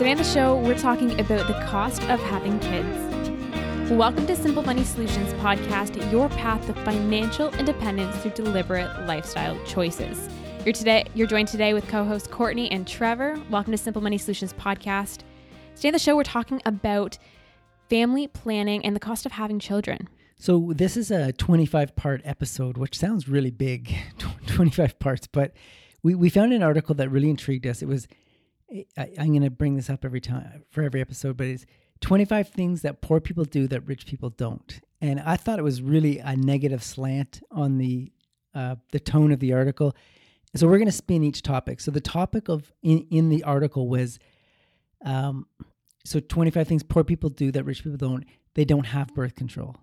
Today on the show, we're talking about the cost of having kids. Welcome to Simple Money Solutions podcast, your path to financial independence through deliberate lifestyle choices. You're today you're joined today with co-hosts Courtney and Trevor. Welcome to Simple Money Solutions podcast. Today on the show, we're talking about family planning and the cost of having children. So this is a 25 part episode, which sounds really big, 25 parts, but we, we found an article that really intrigued us. It was, I, I'm going to bring this up every time for every episode, but it's 25 things that poor people do that rich people don't. And I thought it was really a negative slant on the, uh, the tone of the article. So we're going to spin each topic. So the topic of in, in the article was, um, so 25 things poor people do that rich people don't. They don't have birth control.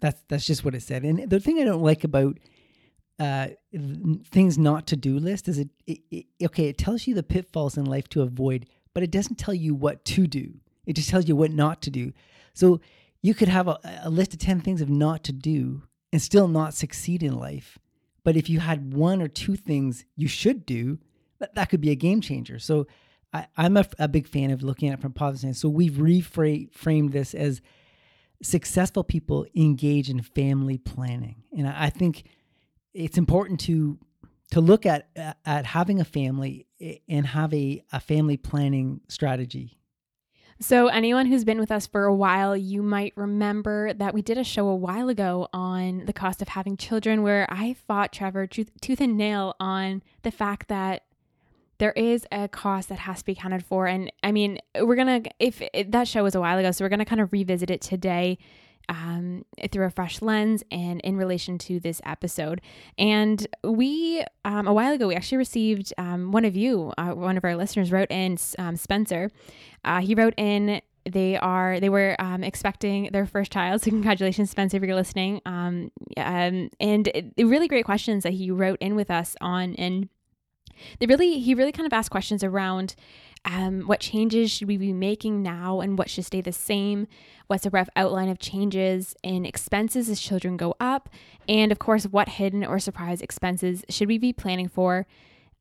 That's that's just what it said. And the thing I don't like about uh, things not to do list is it, it, it, okay. It tells you the pitfalls in life to avoid, but it doesn't tell you what to do. It just tells you what not to do. So you could have a, a list of ten things of not to do and still not succeed in life. But if you had one or two things you should do, that, that could be a game changer. So I, am a, a, big fan of looking at it from positive. So we've reframed this as successful people engage in family planning, and I, I think it's important to to look at at having a family eh, and have a, a family planning strategy. So, anyone who's been with us for a while, you might remember that we did a show a while ago on the cost of having children, where I fought Trevor tooth, tooth and nail on the fact that there is a cost that has to be accounted for. And I mean, we're going to, if it, that show was a while ago, so we're going to kind of revisit it today um, through a fresh lens and in relation to this episode. And we, um, a while ago, we actually received um, one of you, uh, one of our listeners wrote in, um, Spencer. Uh, he wrote in, they are they were um, expecting their first child so congratulations spencer if you're listening um, um, and it, really great questions that he wrote in with us on and they really he really kind of asked questions around um, what changes should we be making now and what should stay the same what's a rough outline of changes in expenses as children go up and of course what hidden or surprise expenses should we be planning for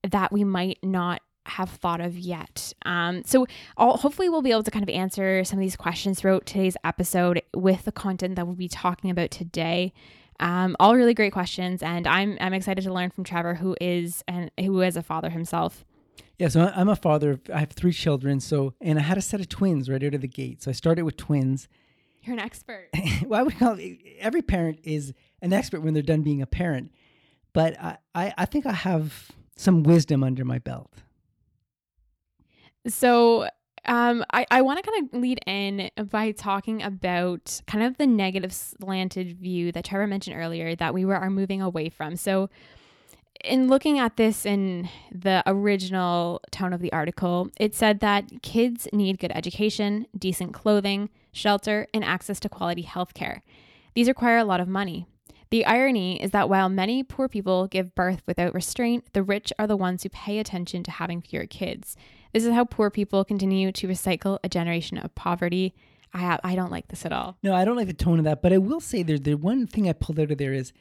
that we might not have thought of yet. Um, so, I'll, hopefully, we'll be able to kind of answer some of these questions throughout today's episode with the content that we'll be talking about today. Um, all really great questions, and I'm I'm excited to learn from Trevor, who is and who is a father himself. Yeah, so I'm a father. I have three children. So, and I had a set of twins right out of the gate. So I started with twins. You're an expert. well, I would call it, every parent is an expert when they're done being a parent. But I, I, I think I have some wisdom under my belt. So um, I, I want to kind of lead in by talking about kind of the negative slanted view that Trevor mentioned earlier that we were are moving away from. So, in looking at this in the original tone of the article, it said that kids need good education, decent clothing, shelter, and access to quality health care. These require a lot of money. The irony is that while many poor people give birth without restraint, the rich are the ones who pay attention to having fewer kids. This is how poor people continue to recycle a generation of poverty. I I don't like this at all. No, I don't like the tone of that. But I will say there's the one thing I pulled out of there is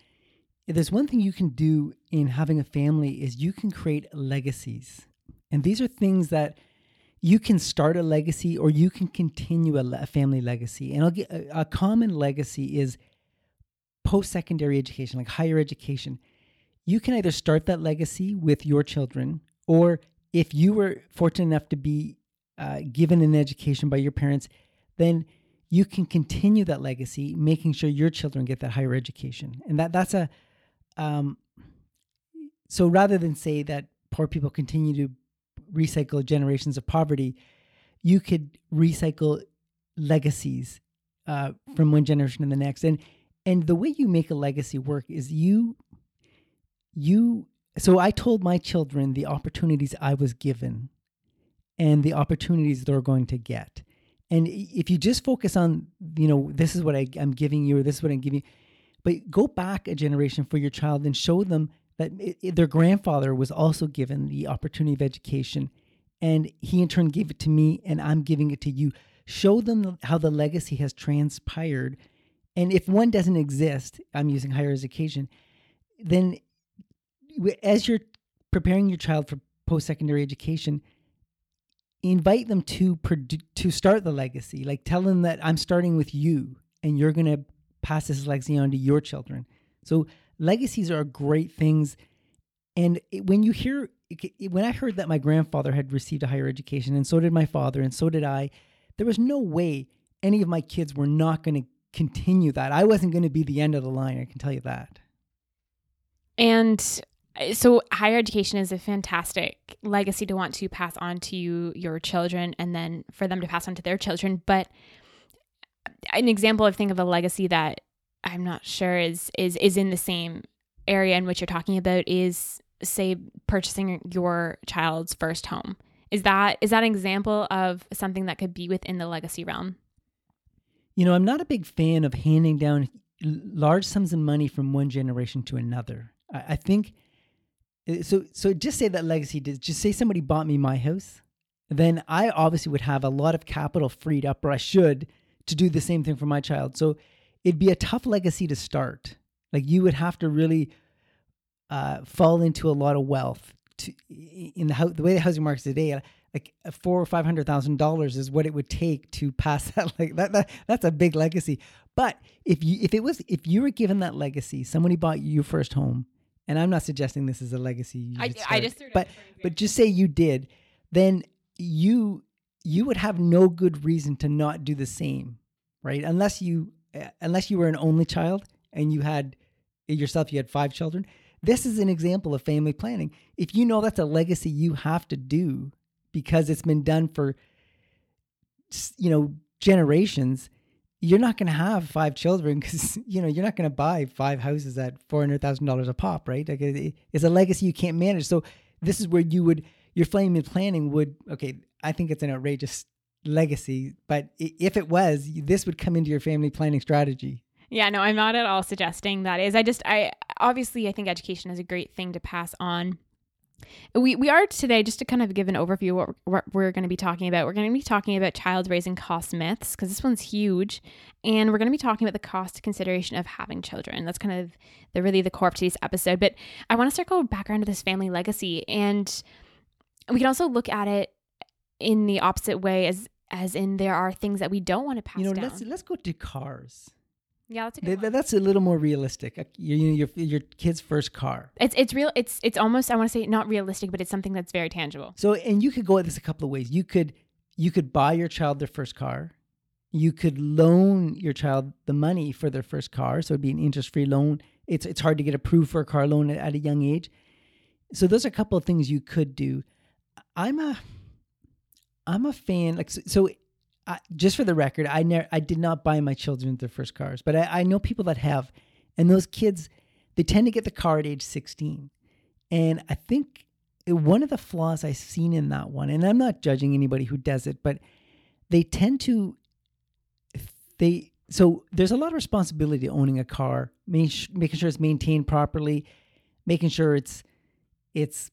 there's one thing you can do in having a family is you can create legacies, and these are things that you can start a legacy or you can continue a, a family legacy. And get a, a common legacy is post secondary education, like higher education. You can either start that legacy with your children or if you were fortunate enough to be uh, given an education by your parents, then you can continue that legacy, making sure your children get that higher education. And that that's a um, so rather than say that poor people continue to recycle generations of poverty, you could recycle legacies uh, from one generation to the next. And and the way you make a legacy work is you you so I told my children the opportunities I was given and the opportunities they're going to get. And if you just focus on, you know, this is what I, am giving you or this is what I'm giving you, but go back a generation for your child and show them that it, it, their grandfather was also given the opportunity of education and he in turn gave it to me and I'm giving it to you. Show them how the legacy has transpired. And if one doesn't exist, I'm using higher education, then as you're preparing your child for post secondary education, invite them to to start the legacy. Like tell them that I'm starting with you, and you're gonna pass this legacy on to your children. So legacies are great things. And it, when you hear, it, when I heard that my grandfather had received a higher education, and so did my father, and so did I, there was no way any of my kids were not going to continue that. I wasn't going to be the end of the line. I can tell you that. And uh, so higher education is a fantastic legacy to want to pass on to you, your children and then for them to pass on to their children but an example of think of a legacy that i'm not sure is is is in the same area in which you're talking about is say purchasing your child's first home. Is that is that an example of something that could be within the legacy realm? You know i'm not a big fan of handing down large sums of money from one generation to another. I, I think uh, so so just say that legacy just say somebody bought me my house then i obviously would have a lot of capital freed up or i should to do the same thing for my child. So it'd be a tough legacy to start. Like you would have to really uh, fall into a lot of wealth to, in the, the way the housing market is today like four or five hundred thousand dollars is what it would take to pass that like that, that that's a big legacy. But if you if it was if you were given that legacy somebody bought you your first home and I'm not suggesting this is a legacy. I, I, just but but just say you did, then you you would have no good reason to not do the same, right? Unless you uh, unless you were an only child and you had yourself you had five children. This is an example of family planning. If you know that's a legacy you have to do because it's been done for you know generations you're not going to have five children because you know you're not going to buy five houses at four hundred thousand dollars a pop, right? Like it's a legacy you can't manage. So this is where you would your family planning would okay. I think it's an outrageous legacy, but if it was, this would come into your family planning strategy. Yeah, no, I'm not at all suggesting that is. I just I obviously I think education is a great thing to pass on we, we are today, just to kind of give an overview what, we're going to be talking about. We're going to be talking about child raising cost myths because this one's huge. And we're going to be talking about the cost consideration of having children. That's kind of the really the core of today's episode. But I want to circle back around to this family legacy. And we can also look at it in the opposite way as as in there are things that we don't want to pass you know, down. let's let's go to cars. Yeah, that's a good Th- That's a little more realistic. You, you know, your your kid's first car. It's it's real. It's it's almost I want to say not realistic, but it's something that's very tangible. So, and you could go at this a couple of ways. You could you could buy your child their first car. You could loan your child the money for their first car, so it'd be an interest free loan. It's it's hard to get approved for a car loan at, at a young age. So those are a couple of things you could do. I'm a I'm a fan like so, so I, just for the record, I never, I did not buy my children their first cars, but I, I know people that have, and those kids, they tend to get the car at age 16. And I think one of the flaws I've seen in that one, and I'm not judging anybody who does it, but they tend to, they, so there's a lot of responsibility owning a car, making sure it's maintained properly, making sure it's, it's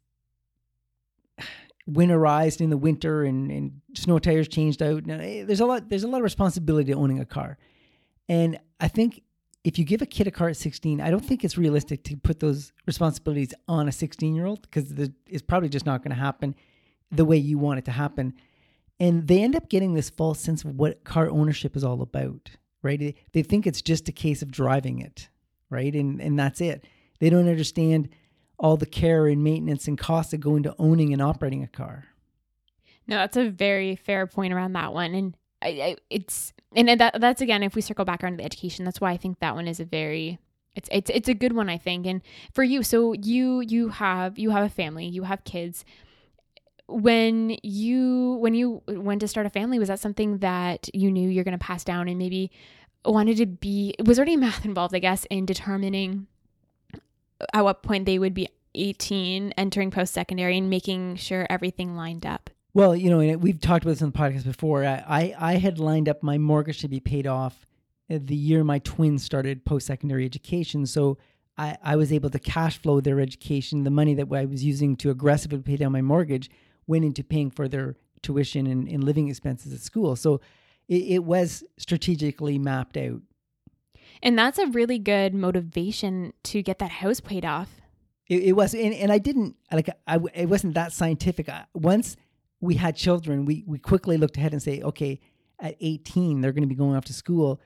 winterized in the winter and, and snow tires changed out. Now, eh, there's a lot there's a lot of responsibility to owning a car. And I think if you give a kid a car at 16, I don't think it's realistic to put those responsibilities on a 16 year old because it's probably just not going to happen the way you want it to happen. And they end up getting this false sense of what car ownership is all about, right? They think it's just a case of driving it, right? And and that's it. They don't understand all the care and maintenance and costs that go into owning and operating a car. No, that's a very fair point around that one, and I, I, it's and that that's again if we circle back around the education, that's why I think that one is a very it's it's it's a good one I think. And for you, so you you have you have a family, you have kids. When you when you went to start a family, was that something that you knew you're going to pass down and maybe wanted to be was there any math involved, I guess, in determining at what point they would be 18 entering post secondary and making sure everything lined up? Well, you know, we've talked about this on the podcast before. I, I, I had lined up my mortgage to be paid off the year my twins started post secondary education. So I, I was able to cash flow their education. The money that I was using to aggressively pay down my mortgage went into paying for their tuition and, and living expenses at school. So it, it was strategically mapped out. And that's a really good motivation to get that house paid off. It, it was, and, and I didn't like I. It wasn't that scientific. I, once we had children, we we quickly looked ahead and say, okay, at 18 they're going to be going off to school.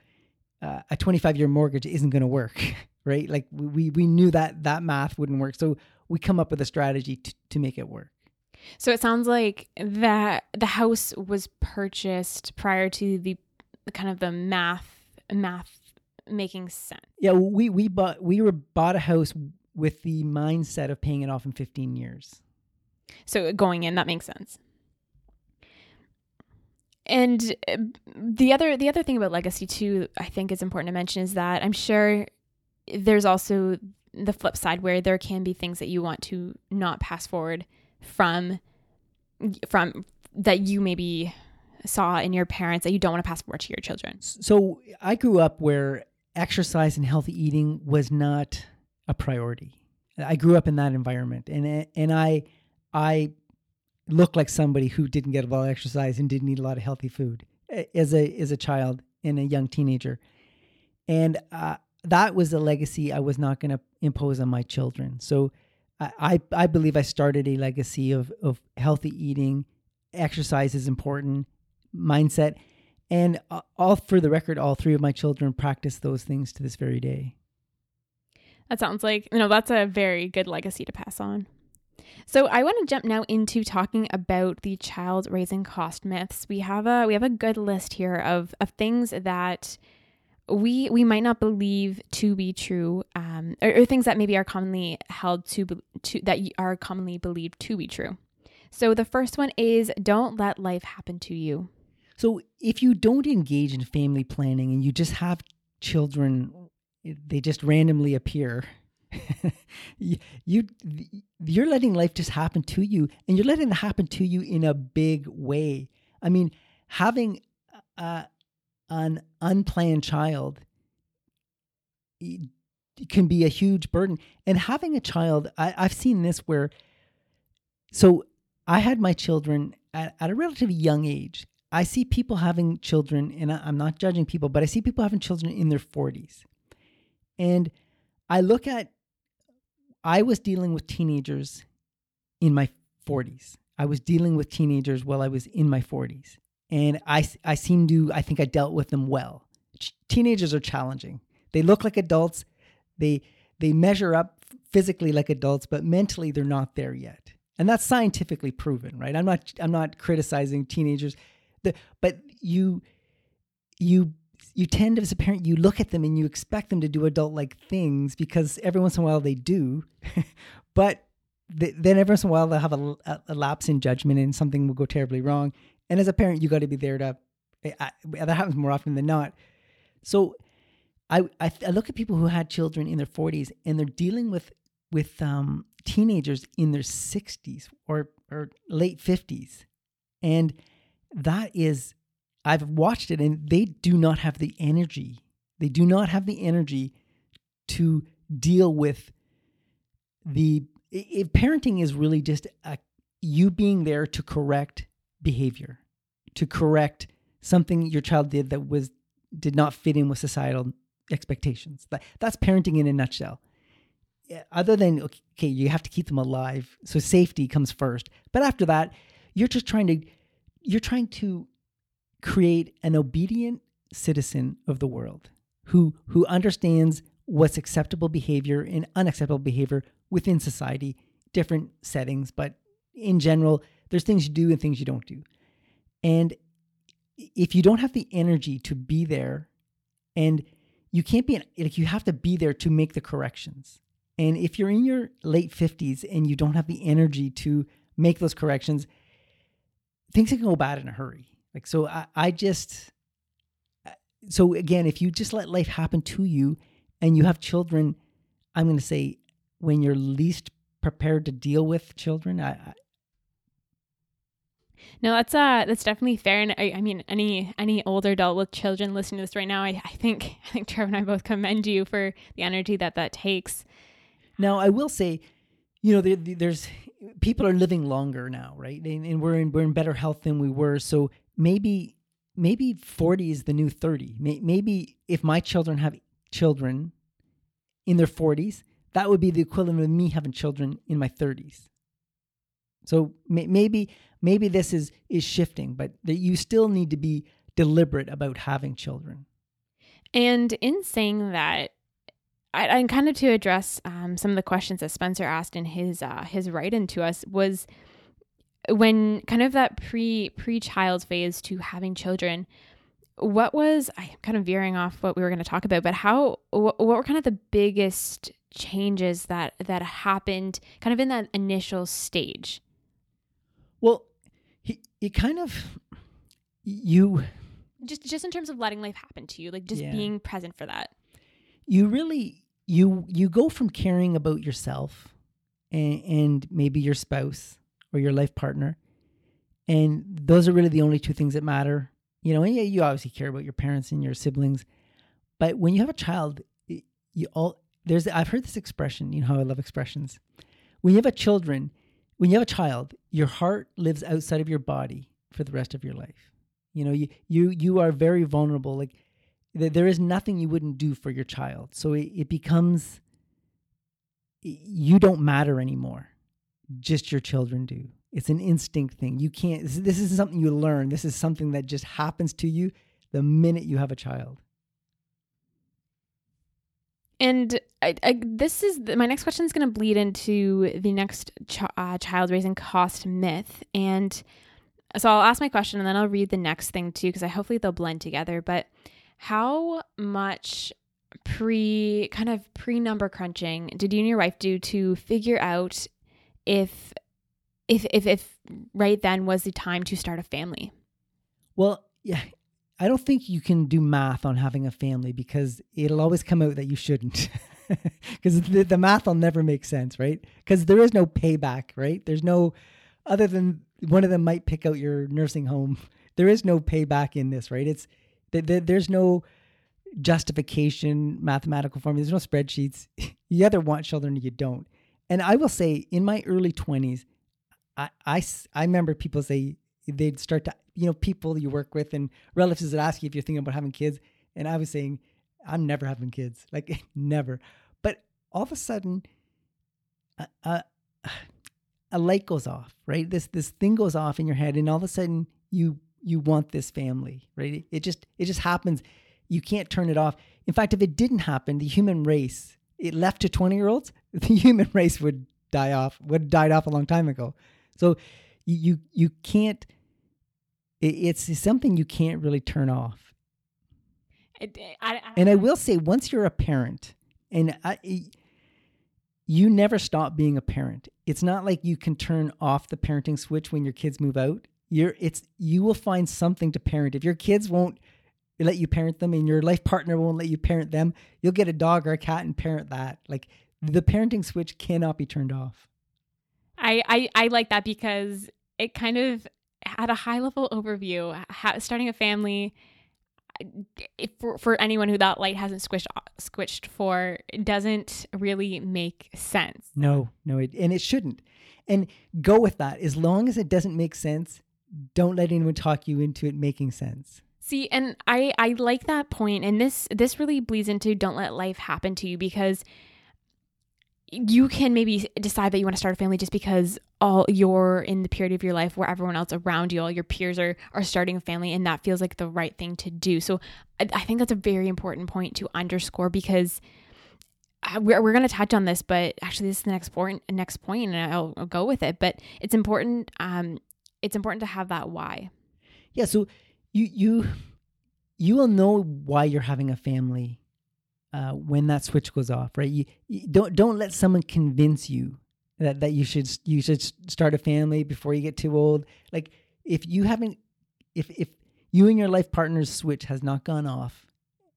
Uh, a 25 year mortgage isn't going to work, right? Like we we knew that that math wouldn't work, so we come up with a strategy to, to make it work. So it sounds like that the house was purchased prior to the kind of the math math making sense. Yeah, we we bought we were bought a house with the mindset of paying it off in 15 years. So going in, that makes sense. And uh, the other the other thing about legacy too, I think is important to mention is that I'm sure there's also the flip side where there can be things that you want to not pass forward from from that you maybe saw in your parents that you don't want to pass forward to your children. So I grew up where exercise and healthy eating was not a priority. I grew up in that environment, and and I I looked like somebody who didn't get a lot of exercise and didn't eat a lot of healthy food as a as a child and a young teenager, and uh, that was a legacy I was not going to impose on my children. So. I, I believe I started a legacy of, of healthy eating, exercise is important, mindset, and all for the record, all three of my children practice those things to this very day. That sounds like, you know, that's a very good legacy to pass on. So I want to jump now into talking about the child raising cost myths. We have a we have a good list here of of things that we we might not believe to be true, um, or, or things that maybe are commonly held to to that are commonly believed to be true. So the first one is don't let life happen to you. So if you don't engage in family planning and you just have children, they just randomly appear. you, you you're letting life just happen to you and you're letting it happen to you in a big way. I mean, having an unplanned child can be a huge burden. And having a child, I, I've seen this where, so I had my children at, at a relatively young age. I see people having children, and I'm not judging people, but I see people having children in their 40s. And I look at, I was dealing with teenagers in my 40s. I was dealing with teenagers while I was in my 40s. And I, I seem to, I think I dealt with them well. Ch- teenagers are challenging. They look like adults. They, they measure up physically like adults, but mentally they're not there yet. And that's scientifically proven, right? I'm not, I'm not criticizing teenagers the, but you you you tend as a parent you look at them and you expect them to do adult like things because every once in a while they do. But th- then every once in a while they'll have a, a, a, lapse in judgment and something will go terribly wrong. And as a parent you got to be there to I, that happens more often than not. So I, I, I look at people who had children in their 40s and they're dealing with with um, teenagers in their 60s or or late 50s and that is I've watched it and they do not have the energy. They do not have the energy to deal with the if parenting is really just a, you being there to correct behavior, to correct something your child did that was did not fit in with societal expectations. That, that's parenting in a nutshell. Other than okay, you have to keep them alive, so safety comes first. But after that, you're just trying to you're trying to create an obedient citizen of the world who who understands what's acceptable behavior and unacceptable behavior within society, different settings, but in general, there's things you do and things you don't do. And if you don't have the energy to be there and you can't be like you have to be there to make the corrections. And if you're in your late 50s and you don't have the energy to make those corrections, things can go bad in a hurry. Like, so I, I just, so again, if you just let life happen to you and you have children, I'm going to say when you're least prepared to deal with children, I, I no, that's uh that's definitely fair. And I, I mean any any older adult with children listening to this right now, I, I think I think Trevor and I both commend you for the energy that that takes. Now I will say, you know, there, there's people are living longer now, right? And, and, we're in we're in better health than we were. So maybe maybe 40 is the new 30. Maybe if my children have children in their 40s, that would be the equivalent of me having children in my 30s. So maybe maybe this is is shifting, but that you still need to be deliberate about having children. And in saying that, I, and kind of to address um, some of the questions that Spencer asked in his uh, his write in to us was when kind of that pre pre child phase to having children. What was I'm kind of veering off what we were going to talk about, but how what, what were kind of the biggest changes that that happened kind of in that initial stage? Well, he, it kind of you just just in terms of letting life happen to you, like just Yeah. being present for that. You really you you go from caring about yourself and, and maybe your spouse or your life partner and those are really the only two things that matter you know and yeah you obviously care about your parents and your siblings but when you have a child you all there's i've heard this expression you know how i love expressions when you have a children when you have a child your heart lives outside of your body for the rest of your life. You know you you you are very vulnerable like there is nothing you wouldn't do for your child. So it, it becomes you don't matter anymore. Just your children do. It's an instinct thing. You can't. This, this isn't something you learn. This is something that just happens to you the minute you have a child. And I, I, this is my next question is going to bleed into the next ch- uh, child raising cost myth. And so I'll ask my question and then I'll read the next thing too, because I hopefully they'll blend together. But how much pre kind of pre number crunching did you and your wife do to figure out if if if if right then was the time to start a family? Well, yeah, I don't think you can do math on having a family because it'll always come out that you shouldn't. Because the, the math will never make sense, right? Because there is no payback, right? There's no, other than one of them might pick out your nursing home. There is no payback in this, right? It's there's no justification, mathematical formula. There's no spreadsheets. you either want children or you don't. And I will say, in my early 20s, I, I, I remember people say they'd start to, you know, people you work with and relatives that ask you if you're thinking about having kids. And I was saying, I'm never having kids, like never. But all of a sudden, a, uh, a, uh, a light goes off, right? This this thing goes off in your head, and all of a sudden you you want this family, right? It just it just happens. You can't turn it off. In fact, if it didn't happen, the human race, it left to 20 year olds, the human race would die off, would have died off a long time ago. So you you, can't. It, it's something you can't really turn off. It, I, I, And I will say, once you're a parent, and I, you never stop being a parent. It's not like you can turn off the parenting switch when your kids move out. You're, it's you will find something to parent. If your kids won't let you parent them, and your life partner won't let you parent them, you'll get a dog or a cat and parent that. Like the parenting switch cannot be turned off. I, I, I like that because it kind of at a high level overview, ha- starting a family. If for, for anyone who that light hasn't squished squished for, doesn't really make sense. No, no, it, and it shouldn't. And go with that. As long as it doesn't make sense, don't let anyone talk you into it making sense. See, and I I like that point, and this this really bleeds into don't let life happen to you because you can maybe decide that you want to start a family just because all you're in the period of your life where everyone else around you, all your peers are are starting a family, and that feels like the right thing to do. So I, I think that's a very important point to underscore because uh, we're, we're going to touch on this, but actually this is the next point, next point, and I'll, I'll go with it. But it's important. Um, it's important to have that why. Yeah, so you you you will know why you're having a family uh, when that switch goes off, right? You, you don't don't let someone convince you that that you should you should start a family before you get too old. Like if you haven't if if you and your life partner's switch has not gone off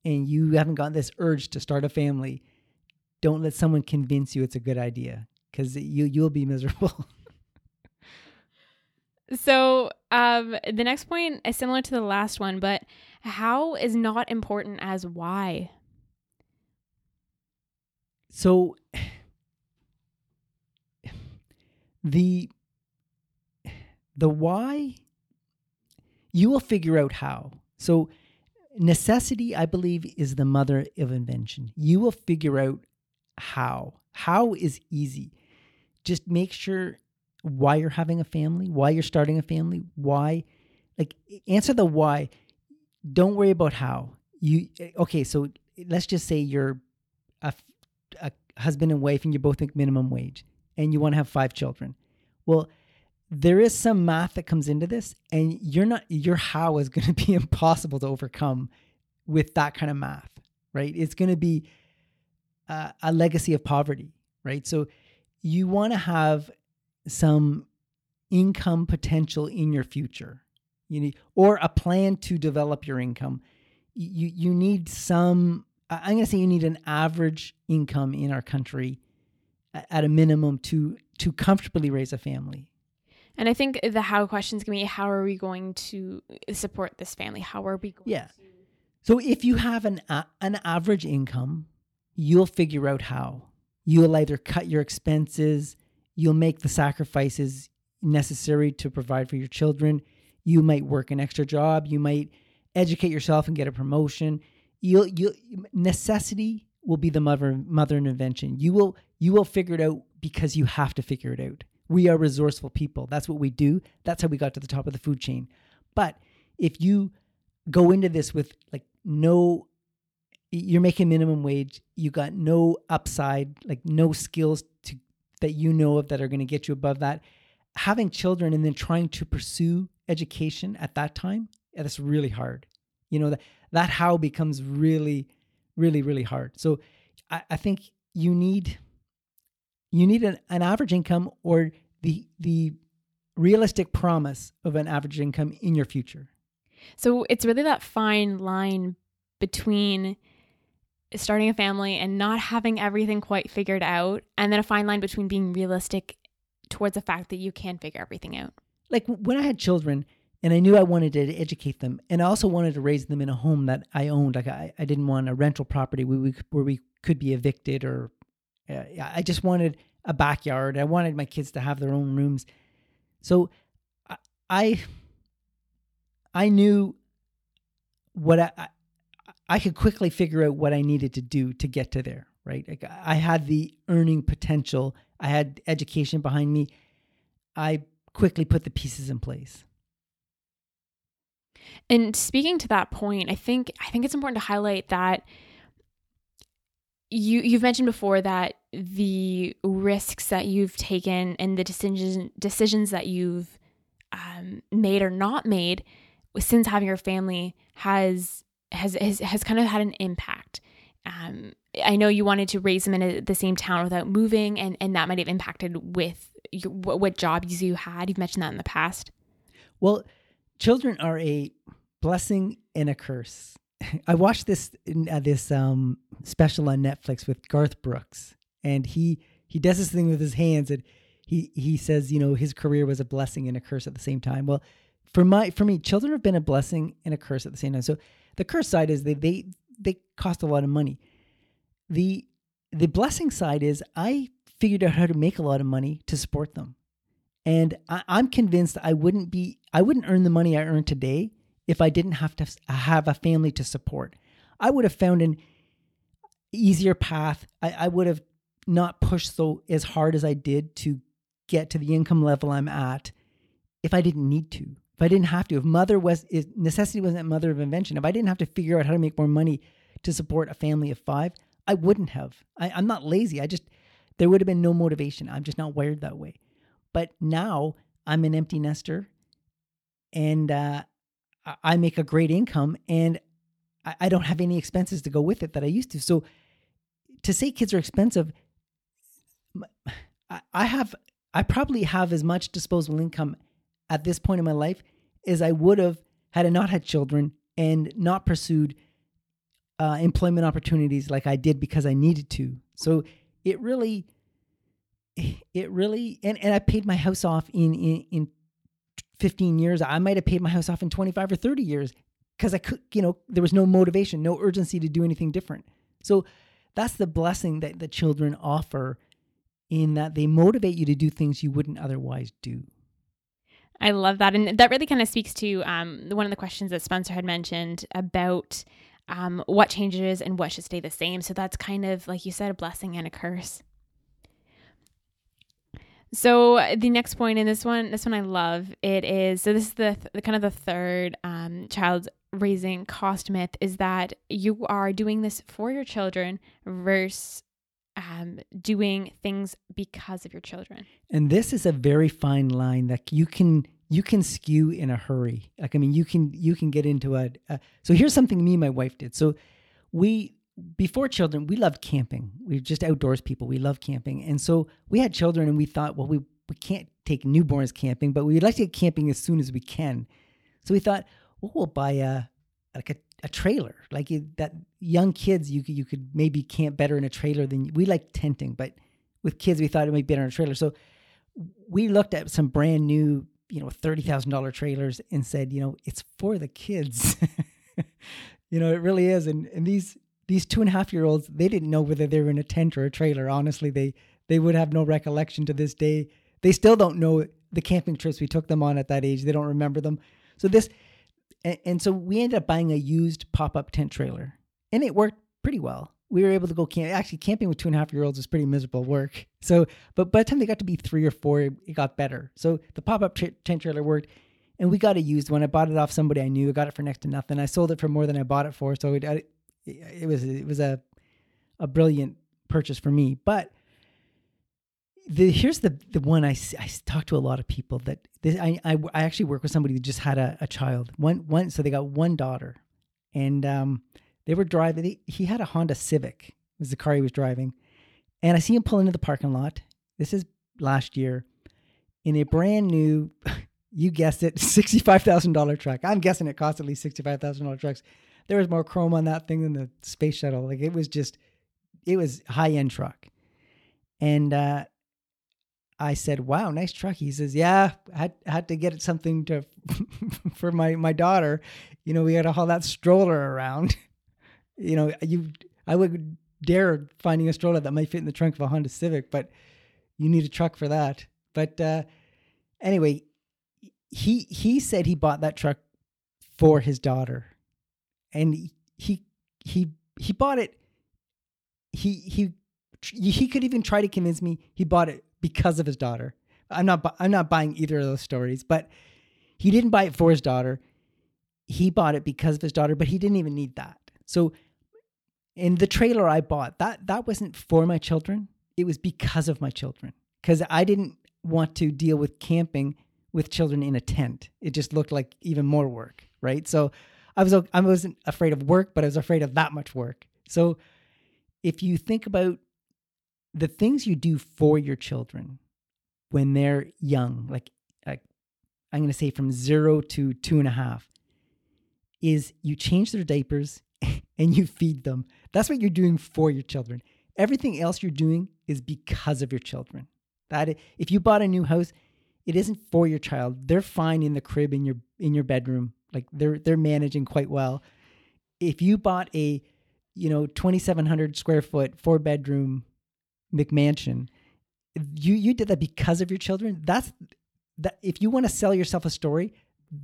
and you haven't got this urge to start a family, don't let someone convince you it's a good idea because you you'll be miserable. So, um, the next point is similar to the last one, but how is not important as why? So the the why you will figure out how. So necessity I believe is the mother of invention. You will figure out how. How is easy. Just make sure why you're having a family, why you're starting a family, why like answer the why. Don't worry about how. You okay, so let's just say you're a, a husband and wife and you both make minimum wage and you want to have five children. Well, there is some math that comes into this and you're not your how is going to be impossible to overcome with that kind of math, right? It's going to be a, a legacy of poverty, right? So you want to have some income potential in your future. You need or a plan to develop your income. You you need some I'm going to say you need an average income in our country at a minimum to to comfortably raise a family. And I think the how questions can be how are we going to support this family? How are we going Yeah. So if you have an uh, an average income, you'll figure out how. You'll either cut your expenses, you'll make the sacrifices necessary to provide for your children. You might work an extra job, you might educate yourself and get a promotion. You'll you necessity will be the mother mother invention. You will you will figure it out because you have to figure it out. We are resourceful people. That's what we do. That's how we got to the top of the food chain. But if you go into this with like no you're making minimum wage, you got no upside, like no skills to that you know of that are going to get you above that. Having children and then trying to pursue education at that time, yeah, that's really hard. You know, that that how becomes really, really, really hard. So I, I think you need you need an, an average income or the the realistic promise of an average income in your future. So it's really that fine line between starting a family and not having everything quite figured out, and then a fine line between being realistic towards the fact that you can figure everything out. Like when I had children and I knew I wanted to educate them and I also wanted to raise them in a home that I owned. Like I, I didn't want a rental property where we, where we could be evicted or uh, I just wanted a backyard. I wanted my kids to have their own rooms. So I, I knew what I, I could quickly figure out what I needed to do to get to there, right? Like I had the earning potential, I had education behind me. I quickly put the pieces in place. And speaking to that point, I think I think it's important to highlight that you you've mentioned before that the risks that you've taken and the decisions decisions that you've um, made or not made since having your family has has has, has kind of had an impact. Um, I know you wanted to raise them in a, the same town without moving, and and that might have impacted with your, what, what jobs you had. You've mentioned that in the past. Well, children are a blessing and a curse. I watched this uh, this um, special on Netflix with Garth Brooks, and he he does this thing with his hands, and he he says, you know, his career was a blessing and a curse at the same time. Well, for my for me, children have been a blessing and a curse at the same time. So the curse side is they they they cost a lot of money. The the blessing side is I figured out how to make a lot of money to support them. And I, am convinced I wouldn't be I wouldn't earn the money I earn today if I didn't have to have a family to support. I would have found an easier path. I, I would have not pushed so as hard as I did to get to the income level I'm at if I didn't need to. If I didn't have to. If mother was if necessity wasn't mother of invention. If I didn't have to figure out how to make more money to support a family of five, I wouldn't have. I, I'm not lazy. I just there would have been no motivation. I'm just not wired that way. But now I'm an empty nester and uh, I make a great income and I don't have any expenses to go with it that I used to. So to say kids are expensive, I have, I probably have as much disposable income at this point in my life as I would have had I not had children and not pursued uh, employment opportunities like I did because I needed to. So it really, it really, and, and I paid my house off in, in, in 15 years. I might have paid my house off in 25 or 30 years because I could, you know, there was no motivation, no urgency to do anything different. So that's the blessing that the children offer in that they motivate you to do things you wouldn't otherwise do. I love that. And that really kind of speaks to um, one of the questions that Spencer had mentioned about um, what changes and what should stay the same. So that's kind of, like you said, a blessing and a curse. So the next point in this one, this one I love. It is so this is the, the kind of the third um, child raising cost myth is that you are doing this for your children versus um, doing things because of your children. And this is a very fine line that you can you can skew in a hurry. Like I mean, you can you can get into a, so here's something me and my wife did. So we before children, we loved camping. We are just outdoors people. We love camping. And so we had children and we thought, well, we, we can't take newborns camping, but we'd like to get camping as soon as we can. So we thought, well, we'll buy a like a, a trailer. Like you, that young kids, you you could maybe camp better in a trailer than we like tenting, but with kids, we thought it might be better in a trailer. So we looked at some brand new, you know, $30,000 trailers and said, you know, it's for the kids. you know, it really is. And, and these, these two and a half year olds, they didn't know whether they were in a tent or a trailer. Honestly, they they would have no recollection to this day. They still don't know the camping trips we took them on at that age. They don't remember them. So this, and, and so we ended up buying a used pop up tent trailer, and it worked pretty well. We were able to go camp. Actually, camping with two and a half year olds is pretty miserable work. So, but by the time they got to be three or four, it, got better. So the pop up tent trailer worked, and we got a used one. I bought it off somebody I knew. I got it for next to nothing. I sold it for more than I bought it for. So it, it was it was a a brilliant purchase for me. But the here's the the one I I talked to a lot of people that this I I, I actually work with somebody who just had a, a child one one so they got one daughter, and um they were driving. They, he had a Honda Civic was the car he was driving, and I see him pull into the parking lot. This is last year in a brand new. You guessed it, sixty-five thousand dollar truck. I'm guessing it cost at least sixty-five thousand dollar trucks there was more chrome on that thing than the space shuttle. Like it was just, it was high end truck. And uh, I said, "Wow, nice truck." He says, "Yeah, I had, had to get something to for my my daughter. You know, we had to haul that stroller around. you know, you I would dare finding a stroller that might fit in the trunk of a Honda Civic, but you need a truck for that." But uh, anyway, he he said he bought that truck for his daughter and he he he bought it. He he he could even try to convince me he bought it because of his daughter. I'm not I'm not buying either of those stories, but he didn't buy it for his daughter. He bought it because of his daughter, but he didn't even need that. So in the trailer I bought, that that wasn't for my children. It was because of my children. Cuz I didn't want to deal with camping with children in a tent. It just looked like even more work, right? So I was I wasn't afraid of work, but I was afraid of that much work. So if you think about the things you do for your children when they're young, like, like I'm going to say from zero to two and a half, is you change their diapers and you feed them. That's what you're doing for your children. Everything else you're doing is because of your children. That if you bought a new house, it isn't for your child. They're fine in the crib in your in your bedroom. Like they're they're managing quite well. If you bought a, you know, 2700 square foot, four bedroom McMansion, you you did that because of your children. That's that if you want to sell yourself a story,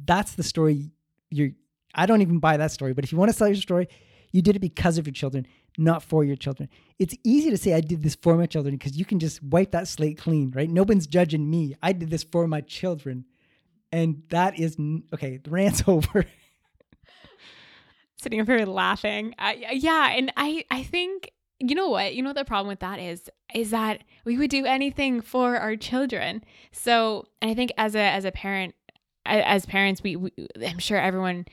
that's the story you're I don't even buy that story, but if you want to sell your story, you did it because of your children, not for your children. It's easy to say I did this for my children because you can just wipe that slate clean, right? No one's judging me. I did this for my children. And that is okay. The rant's over. Sitting up here laughing. Uh, yeah, and I I think you know what you know what the problem with that is is that we would do anything for our children. So and I think as a as a parent as parents we, we I'm sure everyone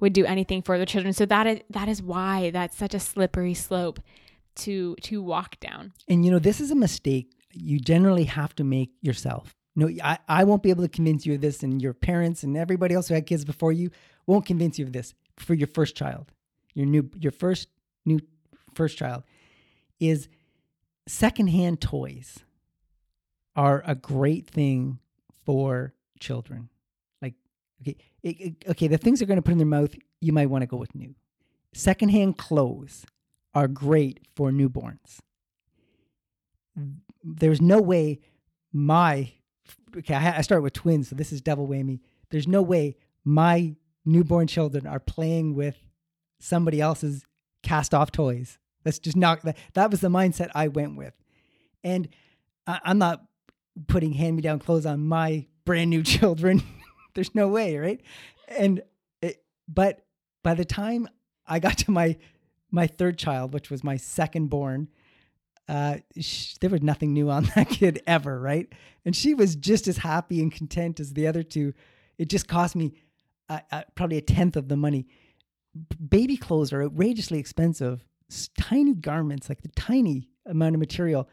would do anything for their children. So that is that is why that's such a slippery slope to to walk down. And you know this is a mistake you generally have to make yourself no, I, I won't be able to convince you of this, and your parents and everybody else who had kids before you won't convince you of this for your first child. Your new your first new first child is secondhand toys are a great thing for children. Like okay, it, it, okay, the things they're going to put in their mouth, you might want to go with new. Secondhand clothes are great for newborns. There's no way my okay, I, I start with twins, so this is double whammy. There's no way my newborn children are playing with somebody else's cast off toys. That's just not that. That was the mindset I went with, and I, I'm not putting hand me down clothes on my brand new children. There's no way, right? And it, but by the time I got to my my third child, which was my second born, uh, there was nothing new on that kid ever, right? And she was just as happy and content as the other two. It just cost me uh, uh, probably a tenth of the money. B- baby clothes are outrageously expensive. Tiny garments, like the tiny amount of material,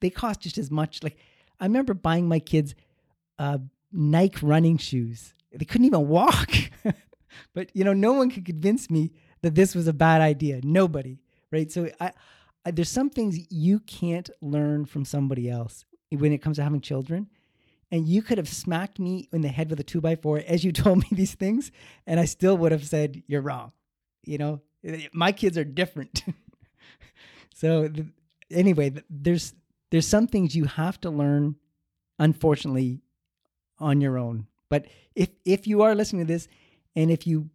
they cost just as much. Like I remember buying my kids uh, Nike running shoes. They couldn't even walk. but you know, no one could convince me that this was a bad idea. Nobody, right? So I, I, there's some things you can't learn from somebody else when it comes to having children. And you could have smacked me in the head with a two by four as you told me these things, and I still would have said you're wrong. You know, my kids are different. so anyway, there's there's some things you have to learn, unfortunately, on your own. But if if you are listening to this, and if you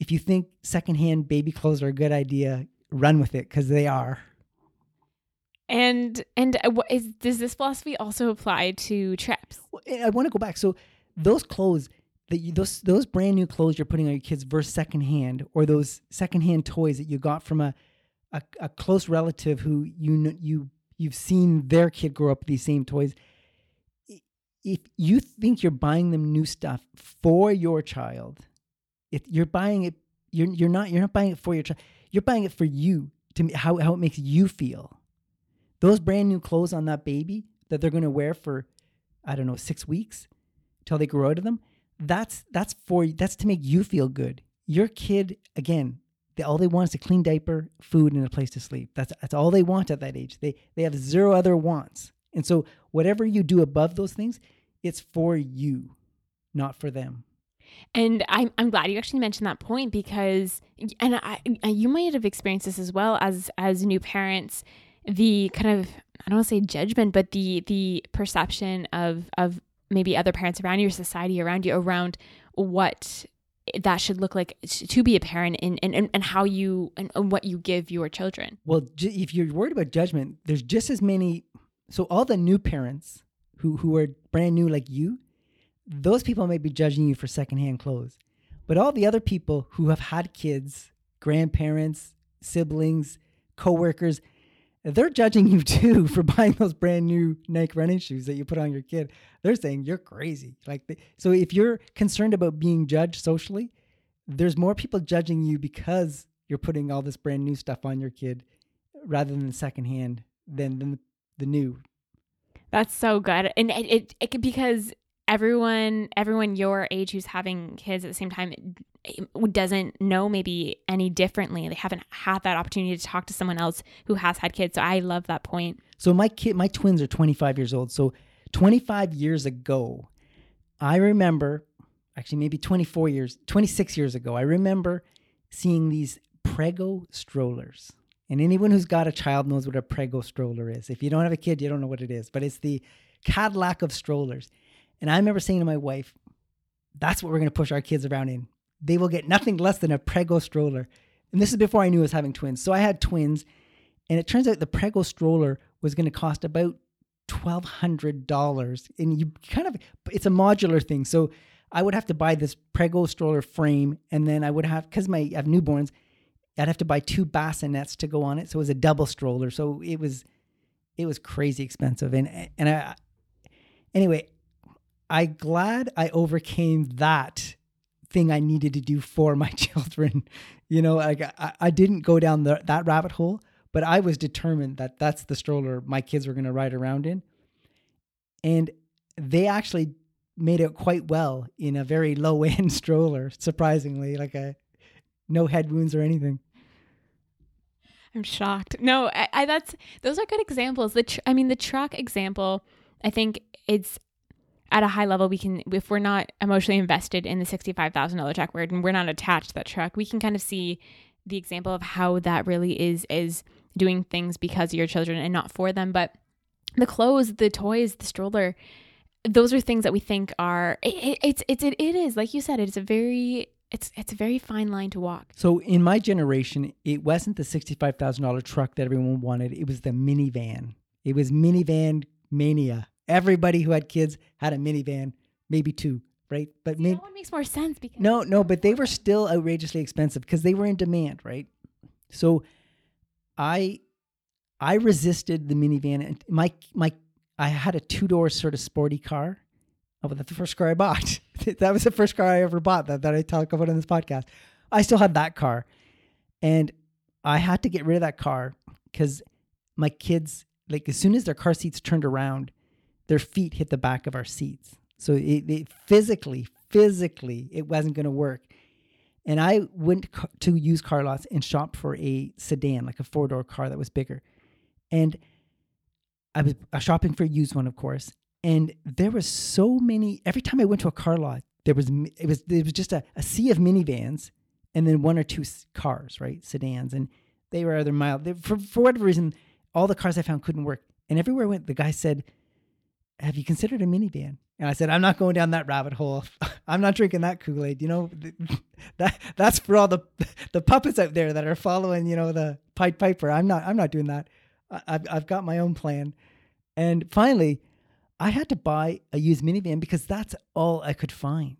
if you think secondhand baby clothes are a good idea, run with it because they are. And and uh, is, does this philosophy also apply to trips? I want to go back. So those clothes that you, those those brand new clothes you're putting on your kids versus secondhand, or those secondhand toys that you got from a a, a close relative who you you you've seen their kid grow up with these same toys. If you think you're buying them new stuff for your child, if you're buying it, you're you're not you're not buying it for your child. You're buying it for you to how how it makes you feel. Those brand new clothes on that baby that they're going to wear for I don't know, 6 weeks till they grow out of them, that's that's for that's to make you feel good. Your kid again, they, all they want is a clean diaper, food, and a place to sleep. That's that's all they want at that age. They they have zero other wants. And so whatever you do above those things, it's for you, not for them. And I'm I'm glad you actually mentioned that point because and I, you might have experienced this as well as as new parents the kind of I don't want to say judgment but the the perception of of maybe other parents around your society around you around what that should look like to be a parent and and, and how you and, and what you give your children. Well, if you're worried about judgment, there's just as many so all the new parents who who are brand new like you, those people may be judging you for secondhand clothes. But all the other people who have had kids, grandparents, siblings, coworkers, they're judging you too for buying those brand new Nike running shoes that you put on your kid. They're saying you're crazy. Like they, so if you're concerned about being judged socially, there's more people judging you because you're putting all this brand new stuff on your kid rather than secondhand than, than the, the new. That's so good. And it, it, it because everyone everyone your age who's having kids at the same time doesn't know maybe any differently. They haven't had that opportunity to talk to someone else who has had kids. So i love that point. So my kid my twins are 25 years old. So 25 years ago i remember actually maybe 24 years 26 years ago i remember seeing these prego strollers. And anyone who's got a child knows what a prego stroller is. If you don't have a kid you don't know what it is. But it's the cadillac of strollers and I remember saying to my wife, that's what we're going to push our kids around in. They will get nothing less than a Prego stroller. And this is before I knew I was having twins. So I had twins, and it turns out the Prego stroller was going to cost about $1,200. And you kind of, it's a modular thing. So I would have to buy this Prego stroller frame, and then I would have, because my I have newborns, I'd have to buy two bassinets to go on it. So it was a double stroller. So it was, it was crazy expensive. And, and I, anyway, I glad I overcame that thing I needed to do for my children. You know, like I, I didn't go down the, that rabbit hole, but I was determined that that's the stroller my kids were going to ride around in. And they actually made it quite well in a very low end stroller, surprisingly, like a no head wounds or anything. I'm shocked. No, I, I that's those are good examples. The tr- I mean, the truck example. I think it's at a high level, we can, if we're not emotionally invested in the $65,000 truck, we're, we're not attached to that truck, we can kind of see the example of how that really is, is doing things because of your children and not for them. But the clothes, the toys, the stroller, those are things that we think are, it, it's, it's, it, it is, like you said, it's a very, it's it's a very fine line to walk. So in my generation, it wasn't the sixty-five thousand dollar truck that everyone wanted. It was the minivan. It was minivan mania everybody who had kids had a minivan, maybe two, right? But See, that one makes more sense because no, no, but they were still outrageously expensive because they were in demand, right? So I I resisted the minivan and my my I had a two door sort of sporty car. Oh, but that's the first car I bought. that was the first car I ever bought that, that I talk about in this podcast. I still had that car. And I had to get rid of that car because my kids, like as soon as their car seats turned around, their feet hit the back of our seats. So it, it physically, physically, it wasn't going to work. And I went to used car lots and shopped for a sedan, like a four door car that was bigger. And I was uh, shopping for a used one, of course. And there was so many. Every time I went to a car lot, there was it was it was just a, a sea of minivans, and then one or two cars, right, sedans, and they were either mild. They, for for whatever reason, all the cars I found couldn't work. And everywhere I went, the guy said, "Have you considered a minivan?" And I said, "I'm not going down that rabbit hole. I'm not drinking that Kool Aid. You know, that that's for all the the puppets out there that are following, you know, the Pied Piper. I'm not. I'm not doing that. I've I've got my own plan." And finally, I had to buy a used minivan because that's all I could find.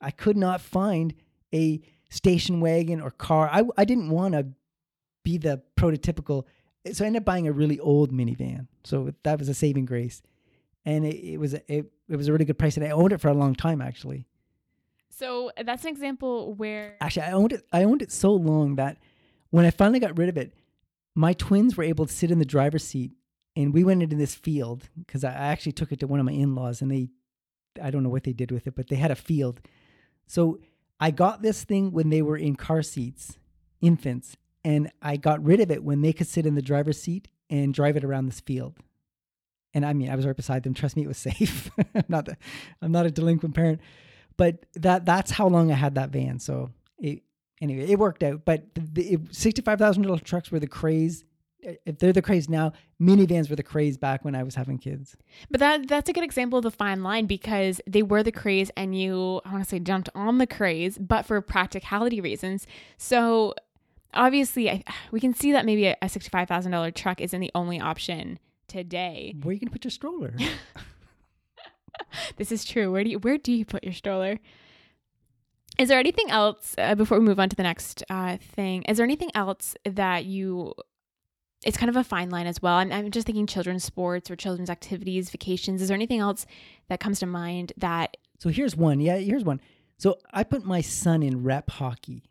I could not find a station wagon or car. I, I didn't want to be the prototypical. So I ended up buying a really old minivan. So that was a saving grace. And it, it was it, it was a really good price. And I owned it for a long time, actually. So uh, that's an example where. Actually, I owned it. I owned it so long that when I finally got rid of it, my twins were able to sit in the driver's seat and we went into this field because I actually took it to one of my in-laws and they i don't know what they did with it but they had a field so i got this thing when they were in car seats infants and i got rid of it when they could sit in the driver's seat and drive it around this field and i mean i was right beside them. Trust me it was safe. I'm not the, i'm not a delinquent parent. But that that's how long i had that van. So it anyway it worked out. But the, the $65000 trucks were the craze. If they're the craze now, minivans were the craze back when I was having kids. But that that's a good example of the fine line because they were the craze and you I want to say jumped on the craze, but for practicality reasons. So obviously I, we can see that maybe a, a $65,000 truck isn't the only option today. Where are you going to put your stroller? this is true. Where do you where do you put your stroller? Is there anything else uh, before we move on to the next uh, thing? Is there anything else that you it's kind of a fine line as well. I'm, I'm just thinking children's sports or children's activities, vacations. Is there anything else that comes to mind that? So here's one. Yeah, here's one. So I put my son in rep hockey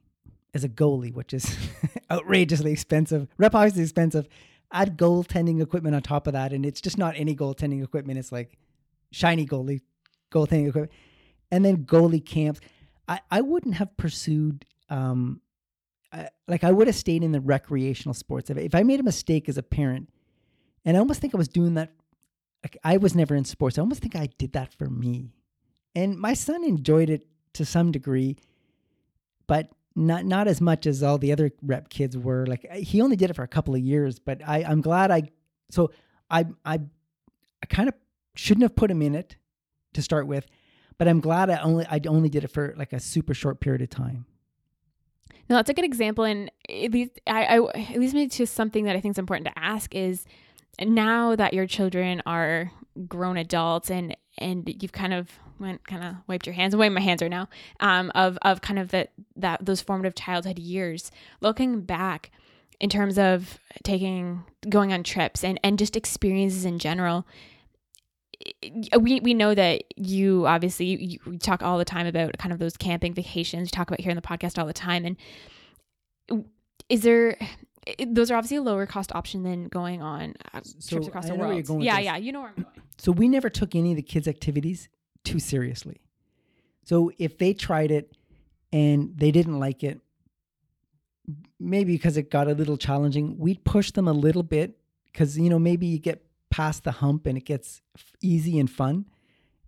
as a goalie, which is outrageously expensive. Rep hockey is expensive. Add goaltending equipment on top of that, and it's just not any goaltending equipment. It's like shiny goalie goaltending equipment, and then goalie camps. I, I wouldn't have pursued um, I, like I would have stayed in the recreational sports. If, if I made a mistake as a parent, and I almost think I was doing that, like I was never in sports. I almost think I did that for me, and my son enjoyed it to some degree, but not not as much as all the other rep kids were. Like eh, he only did it for a couple of years, but I I'm glad I so I I I kind of shouldn't have put him in it to start with, but I'm glad I only I only did it for like a super short period of time. No, that's a good example, and I, I at least me to something that I think is important to ask is now that your children are grown adults and and you've kind of went kind of wiped your hands away my hands are now um, of of kind of that that those formative childhood years looking back in terms of taking going on trips and and just experiences in general we we know that you obviously you, you, talk all the time about kind of those camping vacations. You talk about here in the podcast all the time. And is there? Those are obviously a lower cost option than going on uh, so trips across the world. yeah, yeah, you know where I'm going. So we never took any of the kids' activities too seriously. So if they tried it and they didn't like it, maybe because it got a little challenging, we'd push them a little bit because you know maybe you get past the hump and it gets easy and fun.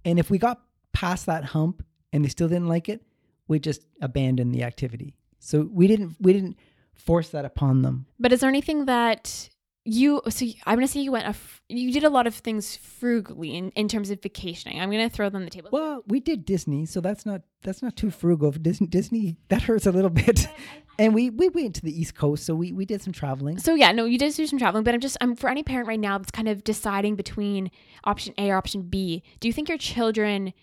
And if we got past that hump and they still didn't like it, we just abandoned the activity. So we didn't we didn't force that upon them. But is there anything that you so I'm gonna say you went a you did a lot of things frugally in, in terms of vacationing. I'm gonna throw them on the table. Well, we did Disney, so that's not that's not too frugal. Disney, Disney that hurts a little bit. And we we went to the East Coast, so we we did some traveling. So yeah, no, you did do some traveling, but I'm just I'm for any parent right now that's kind of deciding between option A or option B. Do you think your children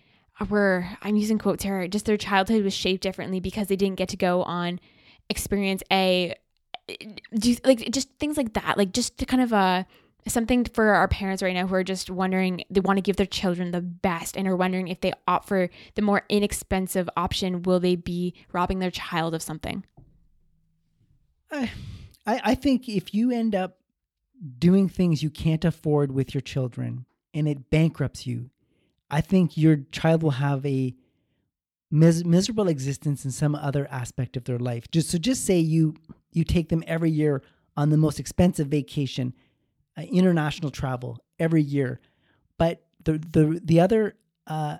were I'm using quotes here, just their childhood was shaped differently because they didn't get to go on experience A? Do you, like just things like that, like just to kind of uh something for our parents right now who are just wondering they want to give their children the best and are wondering if they opt for the more inexpensive option will they be robbing their child of something I, I think if you end up doing things you can't afford with your children and it bankrupts you, I think your child will have a mis- miserable existence in some other aspect of their life. Just so, just say you you take them every year on the most expensive vacation, uh, international travel every year, but the the the other uh,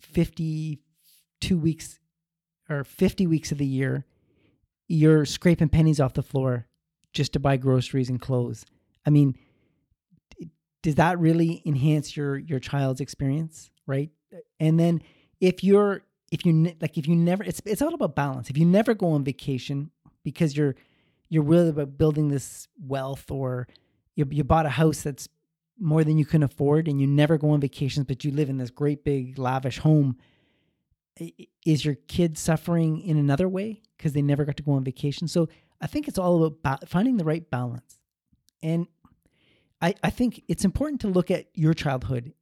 fifty two weeks or fifty weeks of the year you're scraping pennies off the floor just to buy groceries and clothes. I mean, does that really enhance your your child's experience, right? And then if you're if you like if you never it's it's all about balance. If you never go on vacation because you're you're really about building this wealth or you you bought a house that's more than you can afford and you never go on vacations but you live in this great big lavish home is your kid suffering in another way because they never got to go on vacation? So I think it's all about ba- finding the right balance. And I, I think it's important to look at your childhood.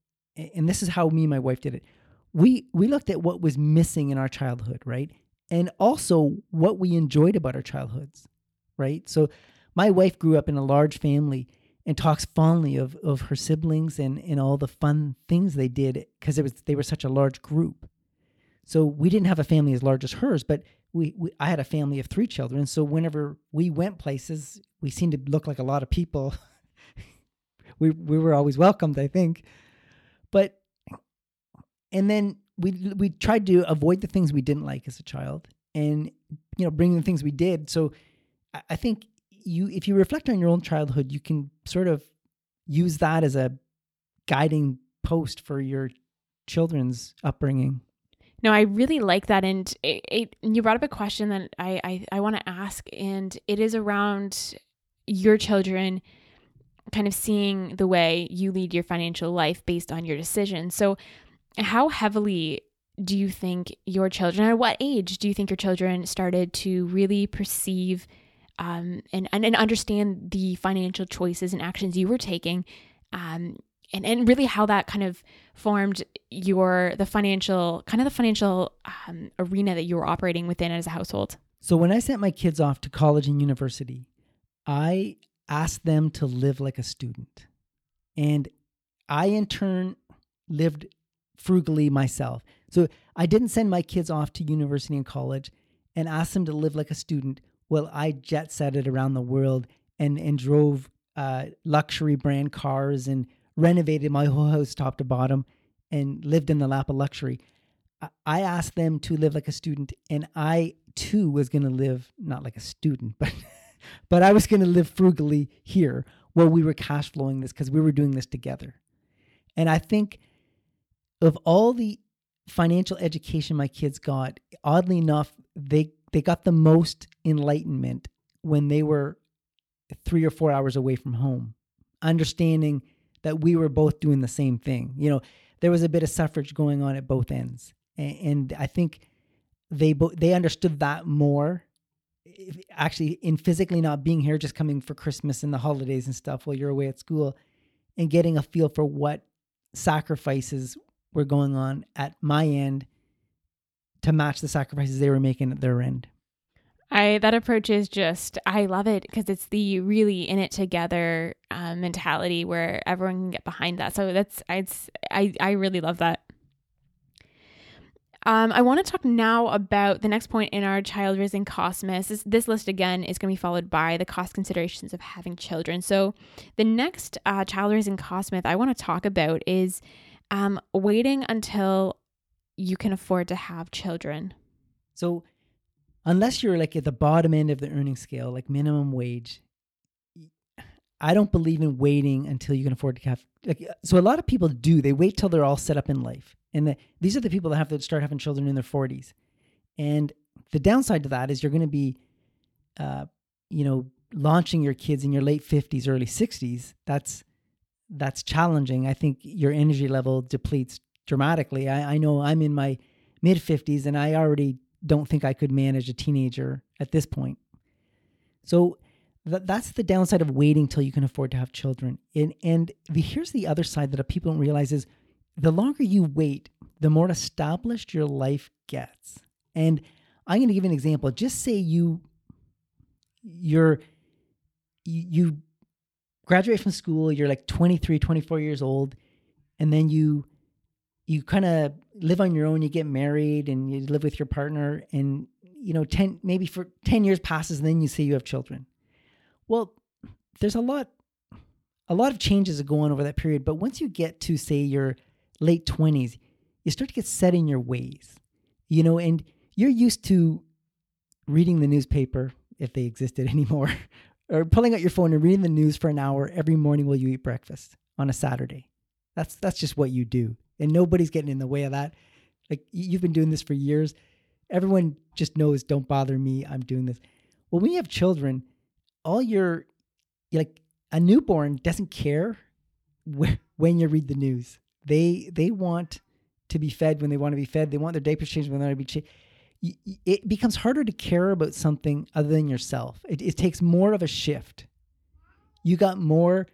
And this is how me and my wife did it. We we looked at what was missing in our childhood, right? And also what we enjoyed about our childhoods, right? So my wife grew up in a large family and talks fondly of, of her siblings and, and all the fun things they did because it was they were such a large group. So we didn't have a family as large as hers, but we, we I had a family of three children. So whenever we went places, we seemed to look like a lot of people. we we were always welcomed, I think. But and then we we tried to avoid the things we didn't like as a child, and you know bring the things we did. So I, think you if you reflect on your own childhood, you can sort of use that as a guiding post for your children's upbringing. No, I really like that. And it, it, you brought up a question that I, I, I want to ask, and it is around your children kind of seeing the way you lead your financial life based on your decisions. So, how heavily do you think your children, at what age do you think your children started to really perceive um, and, and, and understand the financial choices and actions you were taking um, and, and really how that kind of formed your the financial kind of the financial um, arena that you were operating within as a household? So when i sent my kids off to college and university i asked them to live like a student. And i in turn lived frugally myself so i didn't send my kids off to university and college and ask them to live like a student while i jet setted around the world and and drove uh, luxury brand cars and renovated my whole house top to bottom and lived in the lap of luxury. I asked them to live like a student, and I too was going to live not like a student, but but I was going to live frugally here while we were cash flowing this because we were doing this together. And I think of all the financial education my kids got, oddly enough, they they got the most enlightenment when they were three or four hours away from home, understanding that we were both doing the same thing. You know, there was a bit of suffrage going on at both ends, and, and I think they bo- they understood that more. Actually, in physically not being here, just coming for Christmas and the holidays and stuff while you're away at school, and getting a feel for what sacrifices were going on at my end to match the sacrifices they were making at their end. I that approach is just I love it because it's the really in it together um, mentality where everyone can get behind that. So that's it's I I really love that. Um, I want to talk now about the next point in our child raising cost. This, this list again is going to be followed by the cost considerations of having children. So the next uh, child raising cost myth I want to talk about is um, waiting until you can afford to have children. So unless you're like at the bottom end of the earning scale, like minimum wage, I don't believe in waiting until you can afford to have. Like, so a lot of people do. They wait till they're all set up in life, and the, these are the people that have to start having children in their 40s. And the downside to that is you're going to be uh, you know, launching your kids in your late 50s, early 60s, that's that's challenging. I think your energy level depletes dramatically. I, I know I'm in my mid 50s and I already don't think I could manage a teenager at this point. So th- that's the downside of waiting till you can afford to have children. And, and the, here's the other side that people don't realize is the longer you wait, the more established your life gets. And I'm going to give an example. Just say you you're you, you graduate from school, you're like 23, 24 years old, and then you you kind of live on your own, you get married and you live with your partner and you know 10 maybe for 10 years passes and then you say you have children. Well, there's a lot a lot of changes that go on over that period, but once you get to say your late 20s, you start to get set in your ways. You know, and you're used to reading the newspaper if they existed anymore or pulling out your phone and reading the news for an hour every morning while you eat breakfast on a Saturday. That's that's just what you do. And nobody's getting in the way of that. Like you've been doing this for years. Everyone just knows don't bother me. I'm doing this. Well, when you have children, all your like a newborn doesn't care wh- when you read the news. They they want to be fed when they want to be fed. They want their diapers changed when they want to be changed it becomes harder to care about something other than yourself. It, it takes more of a shift. You got more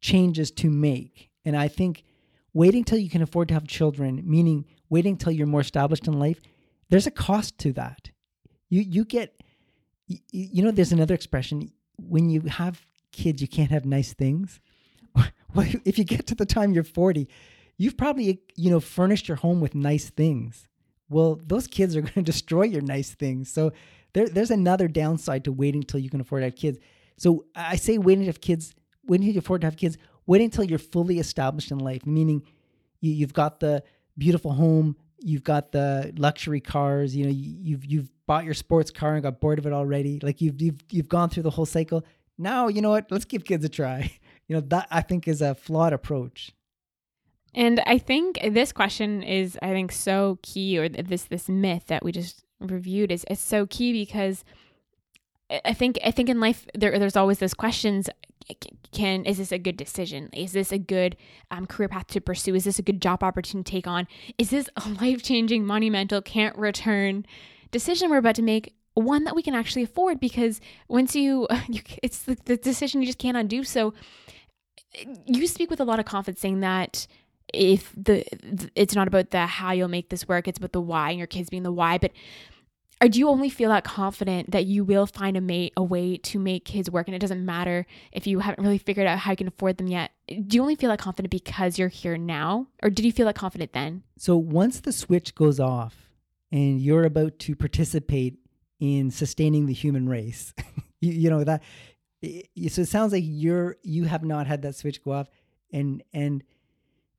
changes to make. And I think waiting till you can afford to have children, meaning waiting till you're more established in life, there's a cost to that. You you get you, you know there's another expression when you have kids you can't have nice things. well, if you get to the time you're 40, you've probably you know furnished your home with nice things well, those kids are going to destroy your nice things. So there, there's another downside to waiting until you can afford to have kids. So I say waiting to have kids, waiting to afford to have kids, waiting until you're fully established in life, meaning you, you've got the beautiful home, you've got the luxury cars, you know, you've you've bought your sports car and got bored of it already. Like you've you've you've gone through the whole cycle. Now, you know what? Let's give kids a try. You know, that I think is a flawed approach. And I think this question is, I think, so key, or this this myth that we just reviewed is so key because I think I think in life there there's always those questions: Can is this a good decision? Is this a good um, career path to pursue? Is this a good job opportunity to take on? Is this a life changing, monumental, can't return decision we're about to make? One that we can actually afford because once you, you it's the, the decision you just can't undo. So you speak with a lot of confidence saying that if the it's not about the how you'll make this work it's about the why and your kids being the why but or do you only feel that confident that you will find a mate a way to make kids work and it doesn't matter if you haven't really figured out how you can afford them yet. Do you only feel that confident because you're here now or did you feel that confident then? So once the switch goes off and you're about to participate in sustaining the human race you, you know that so it sounds like you're you have not had that switch go off and and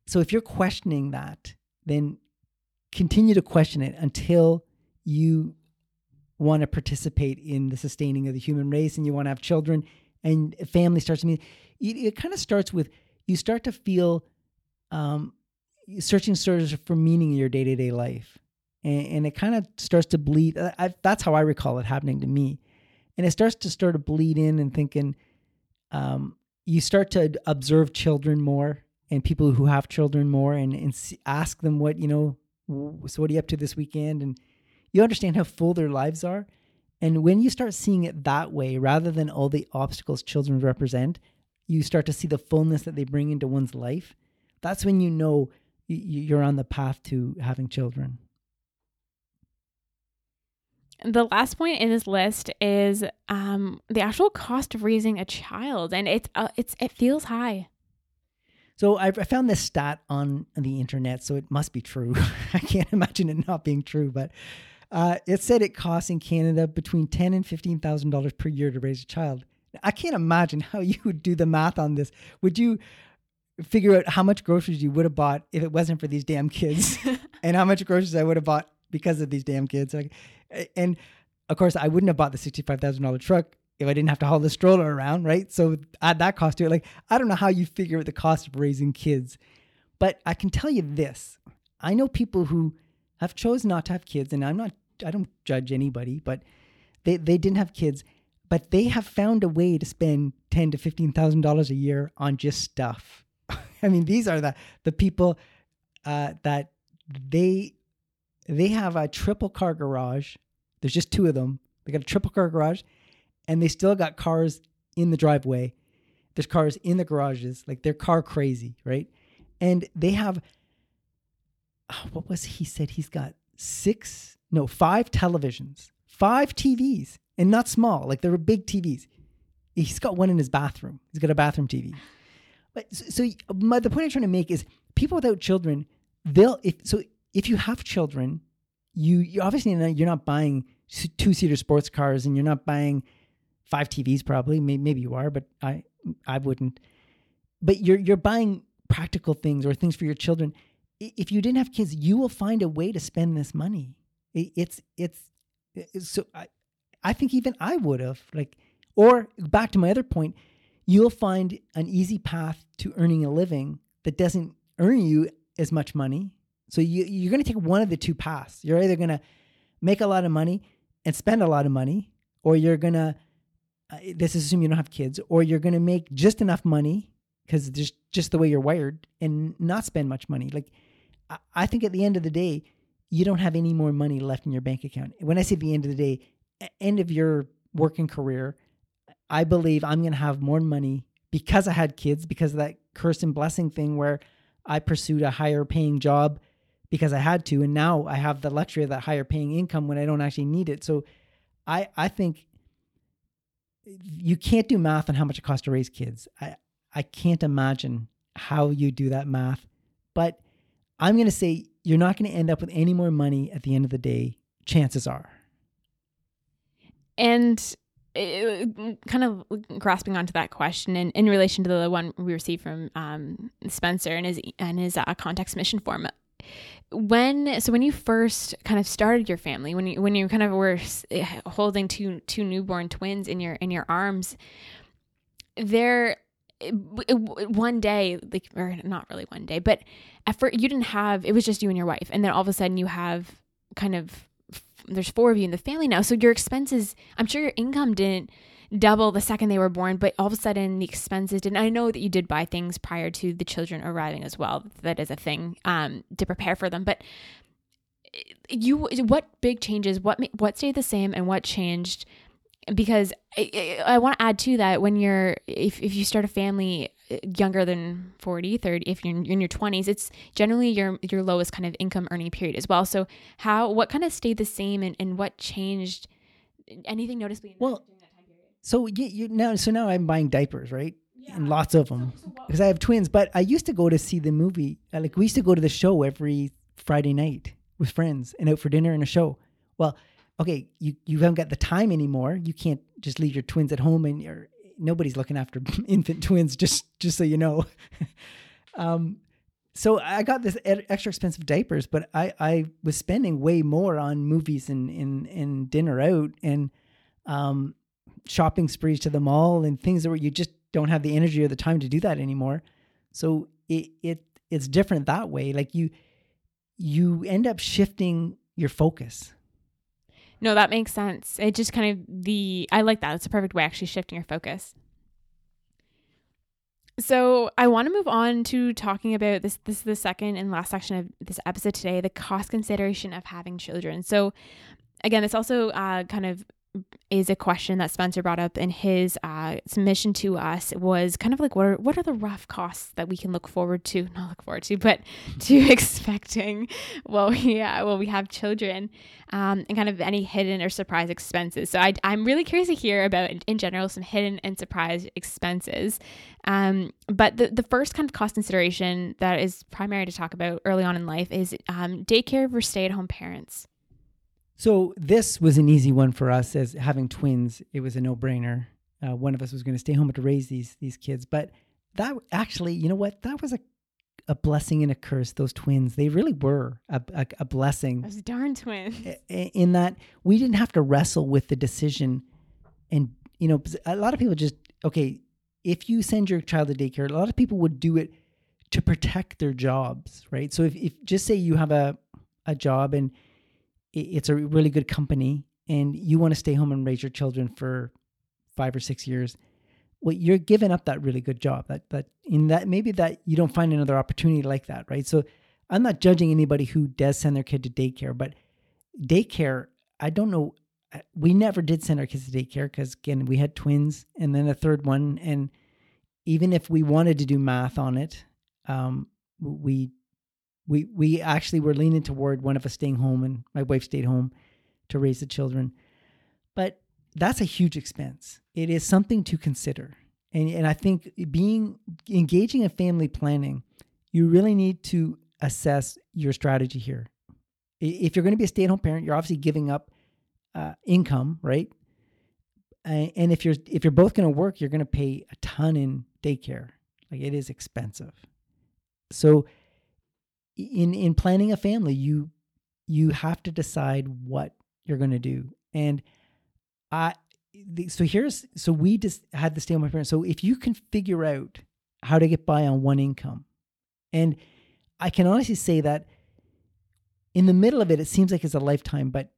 so if you're questioning that, then continue to question it until you want to participate in the sustaining of the human race and you want to have children and family starts to mean it, kind of starts with you start to feel um, searching for meaning in your day-to-day life. And, and it kind of starts to bleed I, that's how i recall it happening to me. And it starts to start to bleed in and thinking um, you start to observe children more and people who have children more and, and ask them what, you know, so what are you up to this weekend? And you understand how full their lives are. And when you start seeing it that way, rather than all the obstacles children represent, you start to see the fullness that they bring into one's life. That's when you know you're on the path to having children. The last point in this list is um, the actual cost of raising a child, and it's uh, it's it feels high. So I, I found this stat on the internet, so it must be true. I can't imagine it not being true, but uh, it said it costs in Canada between ten and fifteen thousand dollars per year to raise a child. I can't imagine how you would do the math on this. Would you figure out how much groceries you would have bought if it wasn't for these damn kids, and how much groceries I would have bought because of these damn kids? Like, and of course, I wouldn't have bought the sixty-five thousand dollar truck if I didn't have to haul the stroller around, right? So add that cost to it. Like, I don't know how you figure out the cost of raising kids, but I can tell you this. I know people who have chosen not to have kids, and I'm not, I don't judge anybody, but they, they didn't have kids. but they have found a way to spend ten to fifteen thousand dollars a year on just stuff. I mean, these are the the people uh, that they they have a triple car garage. There's just two of them. They got a triple car garage, and they still got cars in the driveway. There's cars in the garages. Like they're car crazy, right? And they have oh, what was he said? He's got six, no, five televisions, five TVs, and not small. Like they're big TVs. He's got one in his bathroom. He's got a bathroom TV. But so, so my, the point I'm trying to make is people without children, they'll if so if you have children, you you obviously you're not buying two seater sports cars and you're not buying five TVs probably. Maybe, you are, but I I wouldn't. But you're you're buying practical things or things for your children. If you didn't have kids, you will find a way to spend this money. It's it's, it's so I I think even I would have like or back to my other point, you'll find an easy path to earning a living that doesn't earn you as much money. So you you're going to take one of the two paths. You're either going to make a lot of money and spend a lot of money, or you're going to uh, is assuming you don't have kids, or you're going to make just enough money because just just the way you're wired and not spend much money. Like I, I think at the end of the day, you don't have any more money left in your bank account. When I say the end of the day, end of your working career, I believe I'm going to have more money because I had kids because of that curse and blessing thing where I pursued a higher paying job because I had to, and now I have the luxury of that higher paying income when I don't actually need it. So, I I think you can't do math on how much it costs to raise kids. I I can't imagine how you do that math, but I'm going to say you're not going to end up with any more money at the end of the day. Chances are. And kind of grasping onto that question and in relation to the one we received from um, Spencer and his and his uh, contact submission form when so when you first kind of started your family when you when you kind of were eh, holding two two newborn twins in your in your arms there eh, eh, one day like or not really one day but at first you didn't have it was just you and your wife and then all of a sudden you have kind of there's four of you in the family now so your expenses i'm sure your income didn't double the second they were born, but all of a sudden the expenses didn't. I know that you did buy things prior to the children arriving as well. That is a thing um, to prepare for them. But eh, you, what big changes? What what stayed the same and what changed? Because eh, eh, I, I want to add to that when you're if if you start a family younger than 40 30 if you're in your 20s it's generally your your lowest kind of income earning period as well so how what kind of stayed the same and, and what changed anything noticeably well so you, you now, so now I'm buying diapers, right? Yeah. And lots of them because I have twins. But I used to go to see the movie. Uh, like we used to go to the show every Friday night with friends and out for dinner and a show. Well, okay, you you haven't got the time anymore. You can't just leave your twins at home and you're nobody's looking after infant twins. Just just so you know. um, so I got this extra expensive diapers, but I I was spending way more on movies and and and dinner out and um shopping sprees to the mall and things where you just don't have the energy or the time to do that anymore. So it it it's different that way. Like you you end up shifting your focus. No, that makes sense. It just kind of the I like that. It's a perfect way actually shifting your focus. So I want to move on to talking about this. This is the second and last section of this episode today: the cost consideration of having children. So, again, this also uh, kind of is a question that Spencer brought up in his uh, submission to us was kind of like what are what are the rough costs that we can look forward to not look forward to but to expecting well yeah well we have children um, and kind of any hidden or surprise expenses. So I, I'm really curious to hear about in general some hidden and surprise expenses. Um, but the, the first kind of cost consideration that is primary to talk about early on in life is um, daycare for stay-at-home parents so this was an easy one for us as having twins. It was a no-brainer. Uh, one of us was going to stay home to raise these these kids, but that actually, you know what? That was a a blessing and a curse. Those twins, they really were a, a, a blessing. Those darn twins. In that we didn't have to wrestle with the decision, and you know, a lot of people just okay. If you send your child to daycare, a lot of people would do it to protect their jobs, right? So if, if just say you have a a job and it's a really good company and you want to stay home and raise your children for five or six years, well, you're giving up that really good job. That that in that maybe that you don't find another opportunity like that, right? So I'm not judging anybody who does send their kid to daycare, but daycare, I don't know. We never did send our kids to daycare because again, we had twins and then a third one, and even if we wanted to do math on it, um, we we we actually were leaning toward one of us staying home, and my wife stayed home to raise the children. But that's a huge expense. It is something to consider. And, and I think being engaging in family planning, you really need to assess your strategy here. If you're going to be a stay-at-home parent, you're obviously giving up uh, income, right? And if you're if you're both going to work, you're going to pay a ton in daycare. Like it is expensive. So in in planning a family, you you have to decide what you're going to do. And I so here's so we just had to stay with my parents. So if you can figure out how to get by on one income, and I can honestly say that in the middle of it, it seems like it's a lifetime, but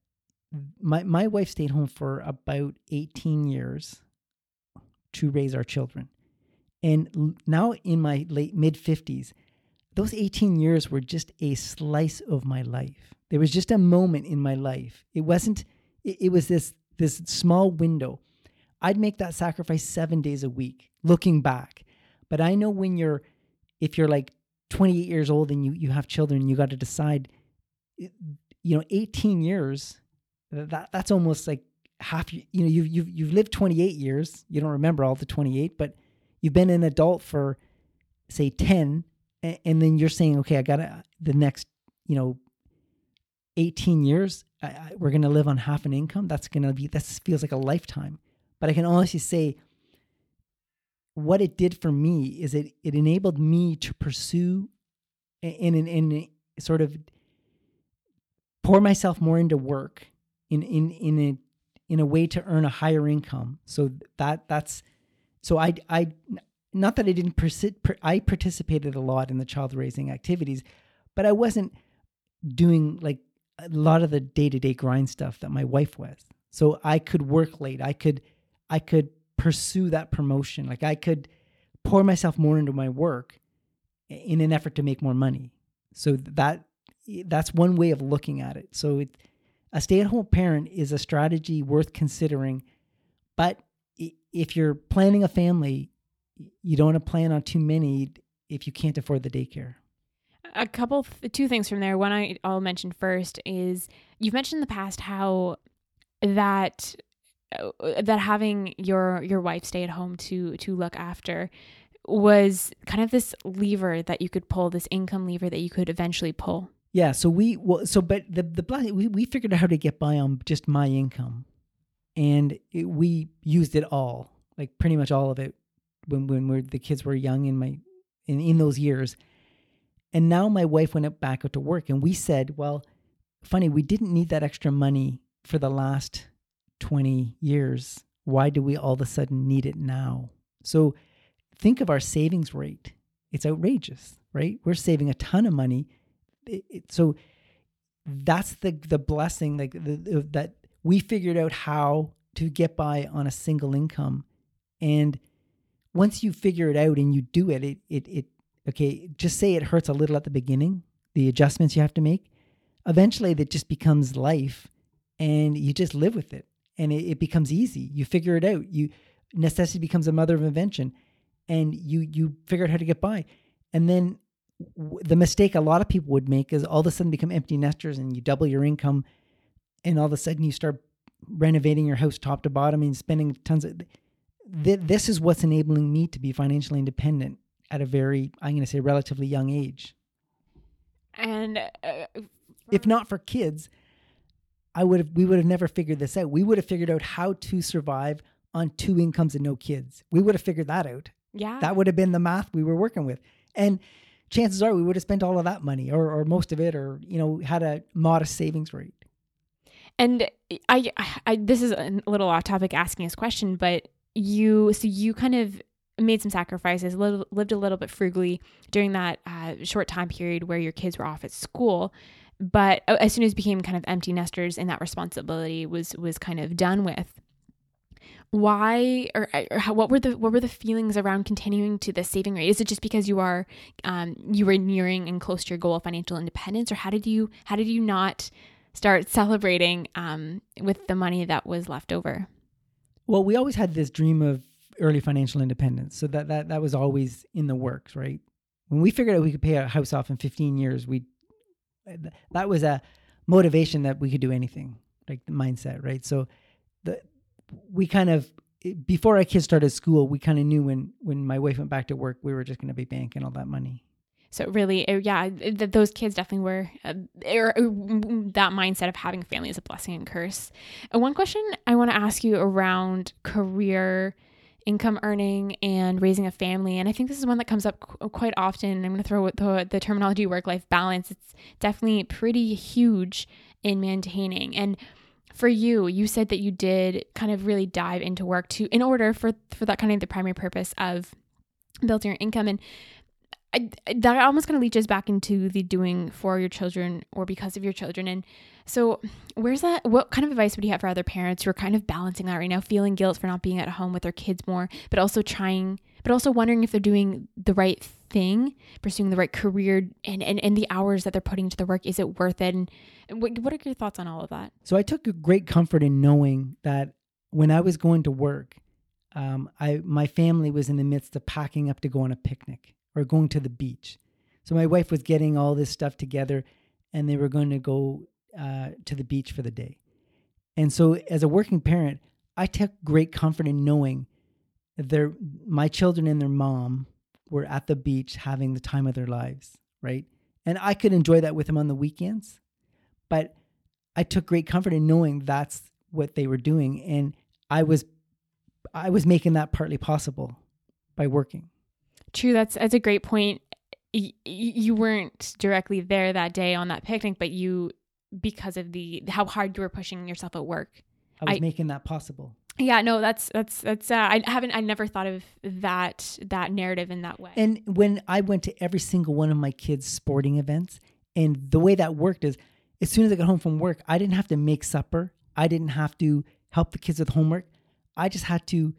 my my wife stayed home for about 18 years to raise our children. And now in my late mid 50s, those 18 years were just a slice of my life. There was just a moment in my life. It wasn't it, it was this this small window. I'd make that sacrifice 7 days a week looking back. But I know when you're if you're like 28 years old and you you have children, you got to decide you know 18 years that that's almost like half you know you've you've you've lived 28 years. You don't remember all the 28, but you've been an adult for say 10 and then you're saying okay, I got to the next, you know, 18 years I, I, we're going to live on half an income. That's going to be that feels like a lifetime. But I can honestly say what it did for me is it it enabled me to pursue in, in sort of pour myself more into work in in in a in a way to earn a higher income. So that that's so I I not that I didn't persi- I participated a lot in the child raising activities, but I wasn't doing like a lot of the day to day grind stuff that my wife was. So I could work late. I could I could pursue that promotion. Like I could pour myself more into my work in an effort to make more money. So that that's one way of looking at it. So it a stay at home parent is a strategy worth considering. But if you're planning a family, you don't want to plan on too many if you can't afford the daycare. A couple, two things from there. One I, I'll mention first is you've mentioned in the past how that uh, that having your your wife stay at home to to look after was kind of this lever that you could pull, this income lever that you could eventually pull. Yeah. So we well, so but the the we we figured out how to get by on just my income, and it, we used it all, like pretty much all of it, when when we the kids were young in my in in those years, and now my wife went back out to work, and we said, well, funny, we didn't need that extra money for the last twenty years. Why do we all of a sudden need it now? So think of our savings rate. It's outrageous, right? We're saving a ton of money it, it, so that's the the blessing like the, the, that we figured out how to get by on a single income and once you figure it out and you do it it it, it okay just say it hurts a little at the beginning the adjustments you have to make. Eventually that just becomes life and you just live with it and it, it becomes easy. You figure it out. You necessity becomes a mother of invention and you you figure out how to get by. And then the mistake a lot of people would make is all of a sudden become empty nesters and you double your income and all of a sudden you start renovating your house top to bottom and spending tons of th- this is what's enabling me to be financially independent at a very i'm going to say relatively young age. And uh, if not for kids i would have we would have never figured this out. We would have figured out how to survive on two incomes and no kids. We would have figured that out. Yeah. That would have been the math we were working with. And chances are we would have spent all of that money or, or most of it or you know had a modest savings rate. And I, I this is a little off topic asking this question but you so you kind of made some sacrifices lived a little bit frugally during that uh, short time period where your kids were off at school but as soon as became kind of empty nesters and that responsibility was was kind of done with why or, or how, what were the what were the feelings around continuing to the saving rate? Is it just because you are um, you were nearing and close to your goal of financial independence, or how did you how did you not start celebrating um, with the money that was left over? Well, we always had this dream of early financial independence, so that that that was always in the works, right? When we figured out we could pay a house off in 15 years, we that was a motivation that we could do anything, like the mindset, right? So the we kind of eh, before our kids started school, we kind of knew when when my wife went back to work, we were just going to be banking all that money. So really, yeah, th- those kids definitely were. Uh, er, that mindset of having a family is a blessing and curse. And one question I want to ask you around career income earning and raising a family. And I think this is one that comes up qu- quite often. I'm going to throw the, the terminology work life balance. It's definitely pretty huge in maintaining. And for you, you said that you did kind of really dive into work to in order for for that kind of the primary purpose of building your income and I, that almost kind of leaches back into the doing for your children or because of your children. And so, where's that? What kind of advice would you have for other parents who are kind of balancing that right now, feeling guilt for not being at home with their kids more, but also trying, but also wondering if they're doing the right thing, pursuing the right career, and and, and the hours that they're putting into the work, is it worth it? And what, what are your thoughts on all of that? So, I took great comfort in knowing that when I was going to work, um, I my family was in the midst of packing up to go on a picnic or going to the beach. So my wife was getting all this stuff together and they were going to go uh, to the beach for the day. And so as a working parent, I took great comfort in knowing that my children and their mom were at the beach having the time of their lives, right? And I could enjoy that with them on the weekends, but I took great comfort in knowing that's what they were doing and I was I was making that partly possible by working. True, that's that's a great point. Y- you weren't directly there that day on that picnic, but you because of the how hard you were pushing yourself at work. I was I, making that possible. Yeah, no, that's that's that's. Uh, I haven't. I never thought of that that narrative in that way. And when I went to every single one of my kids' sporting events, and the way that worked is, as soon as I got home from work, I didn't have to make supper. I didn't have to help the kids with homework. I just had to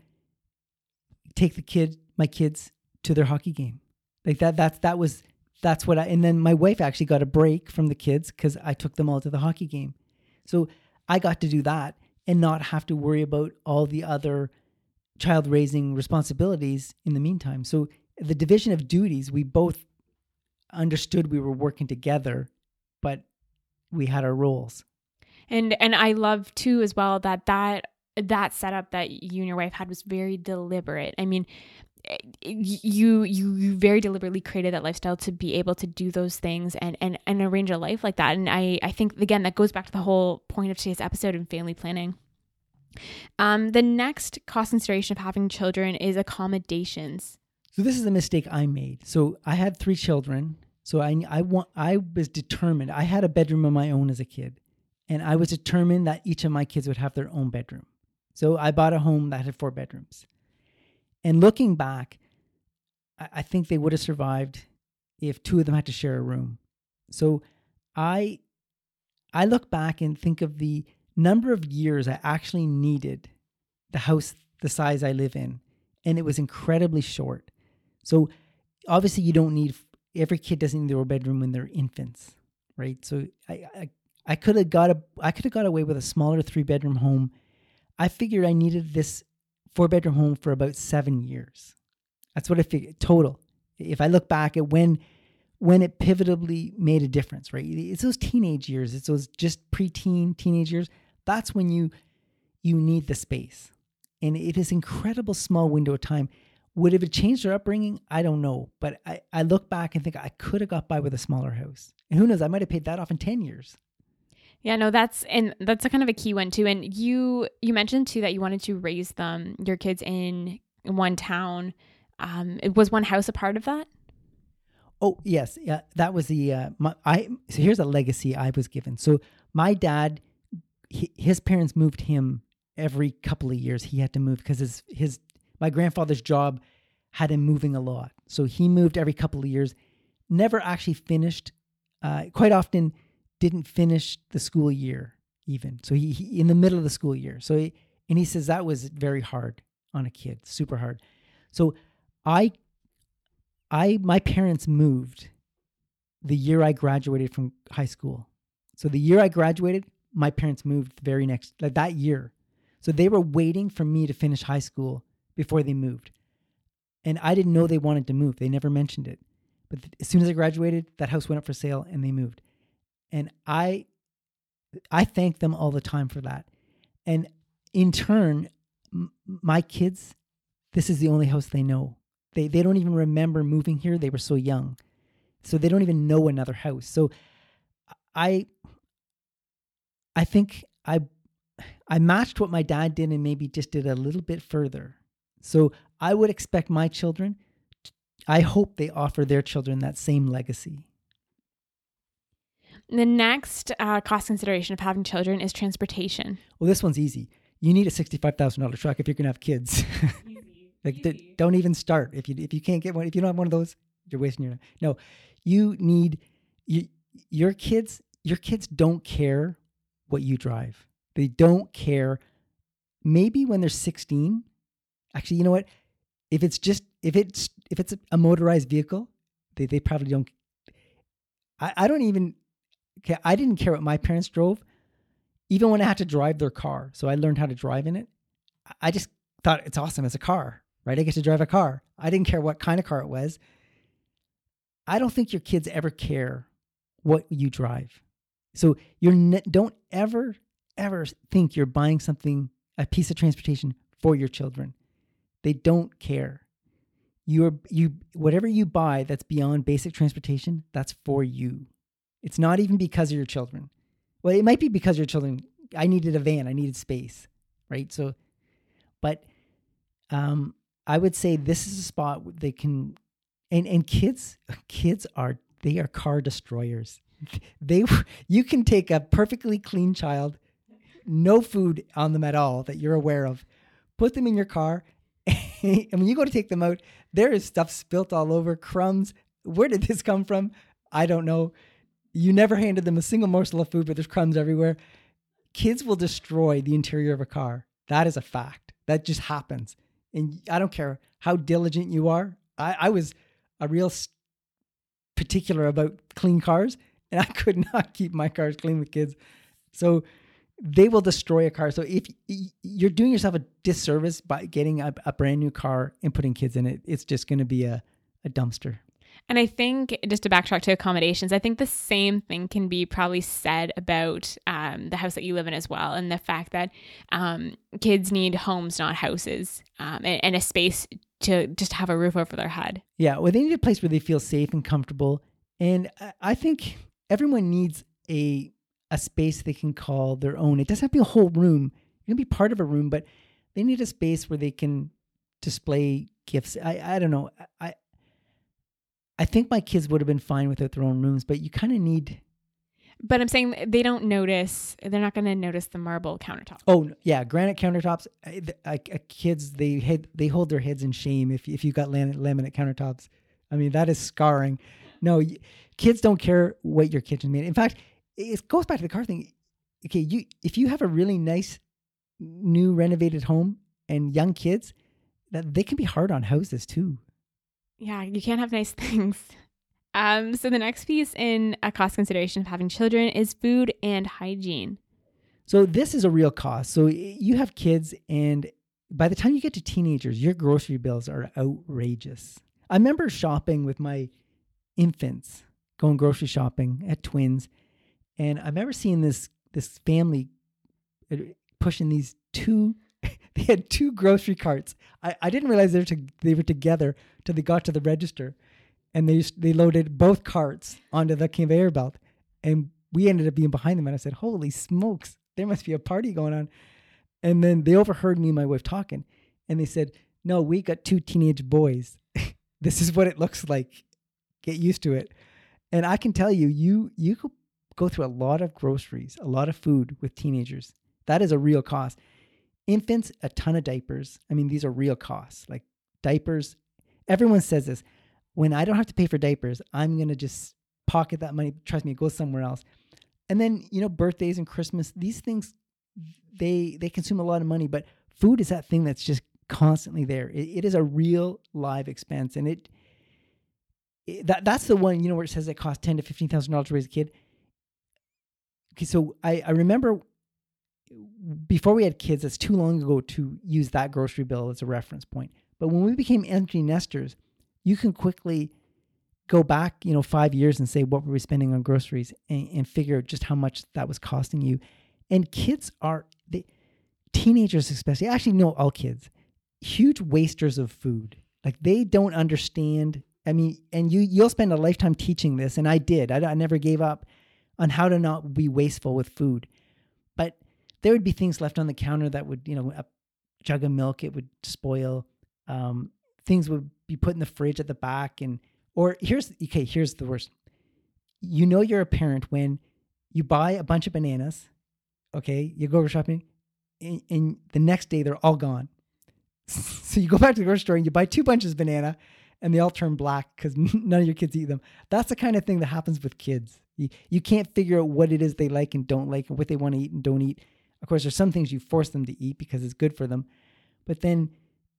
take the kid, my kids, to their hockey game. Like that that's that was that's what I and then my wife actually got a break from the kids cuz I took them all to the hockey game. So I got to do that and not have to worry about all the other child raising responsibilities in the meantime. So the division of duties, we both understood we were working together, but we had our roles. And and I love too as well that that that setup that you and your wife had was very deliberate. I mean, you you you very deliberately created that lifestyle to be able to do those things and and and arrange a life like that. And i i think again that goes back to the whole point of today's episode in family planning. Um the next cost consideration of having children is accommodations. So this is a mistake i made. So i had three children. So i i want i was determined. I had a bedroom of my own as a kid and i was determined that each of my kids would have their own bedroom. So i bought a home that had four bedrooms and looking back, I, I think they would have survived if two of them had to share a room. So I I look back and think of the number of years I actually needed the house the size I live in, and it was incredibly short. So obviously, you don't need every kid doesn't need their bedroom when they're infants, right? So I I, I could have got a I could have got away with a smaller three bedroom home. I figured I needed this four bedroom home for about seven years. That's what I figured total. If I look back at when when it pivotably made a difference, right? It's those teenage years. It's those just preteen teenage years. That's when you you need the space, and it is incredible small window of time. Would have it changed their upbringing? I don't know, but I, I look back and think I could have got by with a smaller house, and who knows? I might have paid that off in ten years. Yeah, no, that's and that's a kind of a key one too. And you you mentioned too that you wanted to raise them your kids in one town. Um, was one house a part of that? Oh yes, yeah, that was the uh, my, I. So here's a legacy I was given. So my dad, he, his parents moved him every couple of years. He had to move because his his my grandfather's job had him moving a lot. So he moved every couple of years. Never actually finished. Uh, quite often didn't finish the school year even. So he, he in the middle of the school year. So he, And he says that was very hard on a kid, super hard. So I I my parents moved the year I graduated from high school. So the year I graduated, my parents moved the very next like that year. So they were waiting for me to finish high school before they moved. And I didn't know they wanted to move. They never mentioned it. But th- as soon as I graduated, that house went up for sale and they moved. And I I thank them all the time for that. And in turn, m- my kids, this is the only house they know. They they don't even remember moving here. They were so young. So they don't even know another house. So I I think I I matched what my dad did and maybe just did a little bit further. So I would expect my children I hope they offer their children that same legacy. The next uh, cost consideration of having children is transportation. Well, this one's easy. You need a sixty-five thousand dollar truck if you're gonna have kids. like, d- don't even start if you if you can't get one. If you don't have one of those, you're wasting your. No, you need you, your kids. Your kids don't care what you drive. They don't care. Maybe when they're sixteen. Actually, you know what? If it's just if it's if it's a motorized vehicle, they they probably don't. I I don't even. Okay, I didn't care what my parents drove even when I had to drive their car. So I learned how to drive in it. I just thought it's awesome as a car, right? I get to drive a car. I didn't care what kind of car it was. I don't think your kids ever care what you drive. So you're ne- don't ever ever think you're buying something a piece of transportation for your children. They don't care. You're you whatever you buy that's beyond basic transportation, that's for you. It's not even because of your children. Well, it might be because your children. I needed a van. I needed space, right? So, but um, I would say this is a spot they can, and and kids, kids are they are car destroyers. They you can take a perfectly clean child, no food on them at all that you're aware of, put them in your car, and when you go to take them out, there is stuff spilt all over, crumbs. Where did this come from? I don't know. You never handed them a single morsel of food, but there's crumbs everywhere. Kids will destroy the interior of a car. That is a fact. That just happens. And I don't care how diligent you are. I, I was a real particular about clean cars, and I could not keep my cars clean with kids. So they will destroy a car. So if you're doing yourself a disservice by getting a, a brand new car and putting kids in it, it's just going to be a, a dumpster. And I think, just to backtrack to accommodations, I think the same thing can be probably said about um, the house that you live in as well, and the fact that um, kids need homes, not houses, um, and, and a space to just have a roof over their head. Yeah, well, they need a place where they feel safe and comfortable, and I- think everyone needs a a space they can call their own. It doesn't have to be a whole room; it can be part of a room, but they need a space where they can display gifts. I I don't know. I I think my kids would have been fine without their own rooms, but you kind of need. But I'm saying they don't notice, they're not going to notice the marble countertop. Oh yeah, granite countertops. uh, the- uh, uh, kids they head they hold their heads in shame if if you got laminate, laminate countertops. I mean that is scarring. No, kids don't care what your kitchen made. In fact, it goes back to the car thing. Okay, you if you have a really nice new renovated home and young kids, that they can be hard on houses too. Yeah, you can't have nice things. Um, so the next piece in a cost consideration of having children is food and hygiene. So this is a real cost. So you have kids, and by the time you get to teenagers, your grocery bills are outrageous. I remember shopping with my infants, going grocery shopping at Twins, and I remember seeing this this family uh, pushing these two. They had two grocery carts. I, I didn't realize they were to, they were together till they got to the register, and they they loaded both carts onto the conveyor belt, and we ended up being behind them. And I said, "Holy smokes, there must be a party going on." And then they overheard me and my wife talking, and they said, "No, we got two teenage boys. this is what it looks like. Get used to it." And I can tell you, you you could go through a lot of groceries, a lot of food with teenagers. That is a real cost. Infants, a ton of diapers. I mean, these are real costs. Like diapers, everyone says this. When I don't have to pay for diapers, I'm gonna just pocket that money. Trust me, it goes somewhere else. And then you know, birthdays and Christmas, these things they they consume a lot of money. But food is that thing that's just constantly there. It, it is a real live expense, and it, it, that that's the one you know where it says it costs ten to fifteen thousand dollars to raise a kid. Okay, so I I remember before we had kids, it's too long ago to use that grocery bill as a reference point. But when we became empty nesters, you can quickly go back, you know, five years and say what were we spending on groceries and, and figure just how much that was costing you. And kids are teenagers especially, actually no, all kids, huge wasters of food. Like they don't understand. I mean, and you you'll spend a lifetime teaching this, and I did. I, I never gave up on how to not be wasteful with food. There would be things left on the counter that would, you know, a jug of milk, it would spoil. Um, things would be put in the fridge at the back, and or here's okay, here's the worst. You know, you're a parent when you buy a bunch of bananas. Okay, you go shopping, and, and the next day they're all gone. so you go back to the grocery store and you buy two bunches of banana, and they all turn black because none of your kids eat them. That's the kind of thing that happens with kids. You, you can't figure out what it is they like and don't like and what they want to eat and don't eat. Of course, there's some things you force them to eat because it's good for them, but then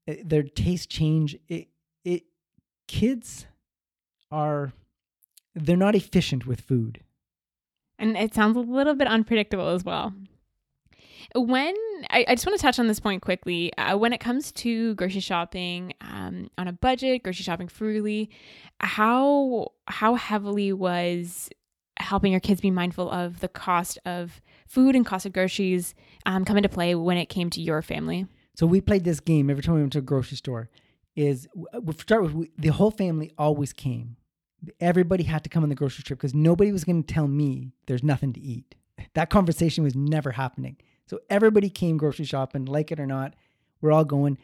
uh, their taste change. It it kids are they're not efficient with food. And it sounds a little bit unpredictable as well. When I, I just want to touch on this point quickly. Uh, when it comes to grocery shopping um, on a budget, grocery shopping frugally, how how heavily was helping your kids be mindful of the cost of food and cost of groceries um, come into play when it came to your family? So we played this game every time we went to a grocery store. Is we start with we, the whole family always came. Everybody had to come on the grocery trip because nobody was going to tell me there's nothing to eat. That conversation was never happening. So everybody came grocery shopping, like it or not. We're all going.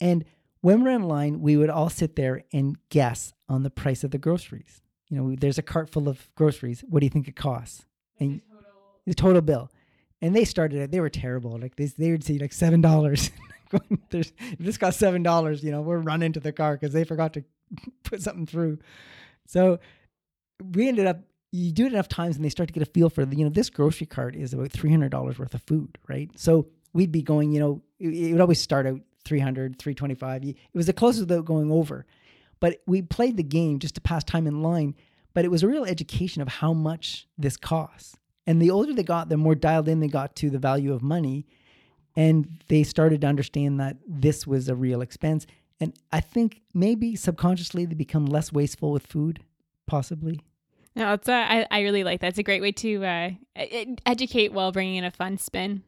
And when we're in line, we would all sit there and guess on the price of the groceries. You know, there's a cart full of groceries. What do you think it costs? And the total bill. And they started it. They were terrible. Like they, they would say like seven dollars. There's this cost seven dollars. You know, we're running to the car because they forgot to put something through. So we ended up. You do it enough times, and they start to get a feel for the. you know this grocery cart is about three hundred dollars worth of food, right? So we'd be going. You know, it, it would always start out 300 325 it was the closest without going over but we played the game just to pass time in line but it was a real education of how much this costs and the older they got, the more dialed in they got to the value of money. And they started to understand that this was a real expense. And I think maybe subconsciously they become less wasteful with food, possibly. No, it's a, I, I really like that. It's a great way to uh, educate while bringing in a fun spin.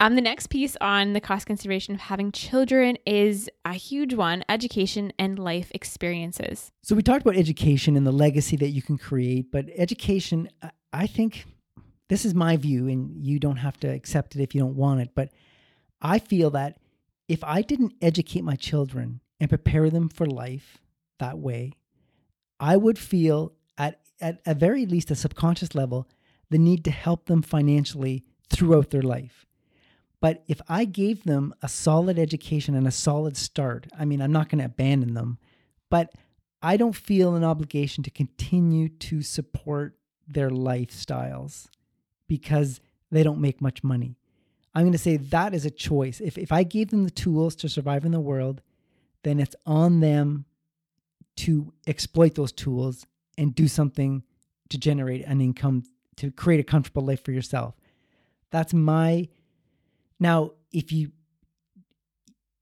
Um, the next piece on the cost consideration of having children is a huge one education and life experiences. So, we talked about education and the legacy that you can create, but education, I think this is my view, and you don't have to accept it if you don't want it. But I feel that if I didn't educate my children and prepare them for life that way, I would feel at at a very least a subconscious level the need to help them financially throughout their life. But if I gave them a solid education and a solid start, I mean, I'm not going to abandon them, but I don't feel an obligation to continue to support their lifestyles because they don't make much money. I'm going to say that is a choice. If, if I gave them the tools to survive in the world, then it's on them to exploit those tools and do something to generate an income to create a comfortable life for yourself. That's my now if you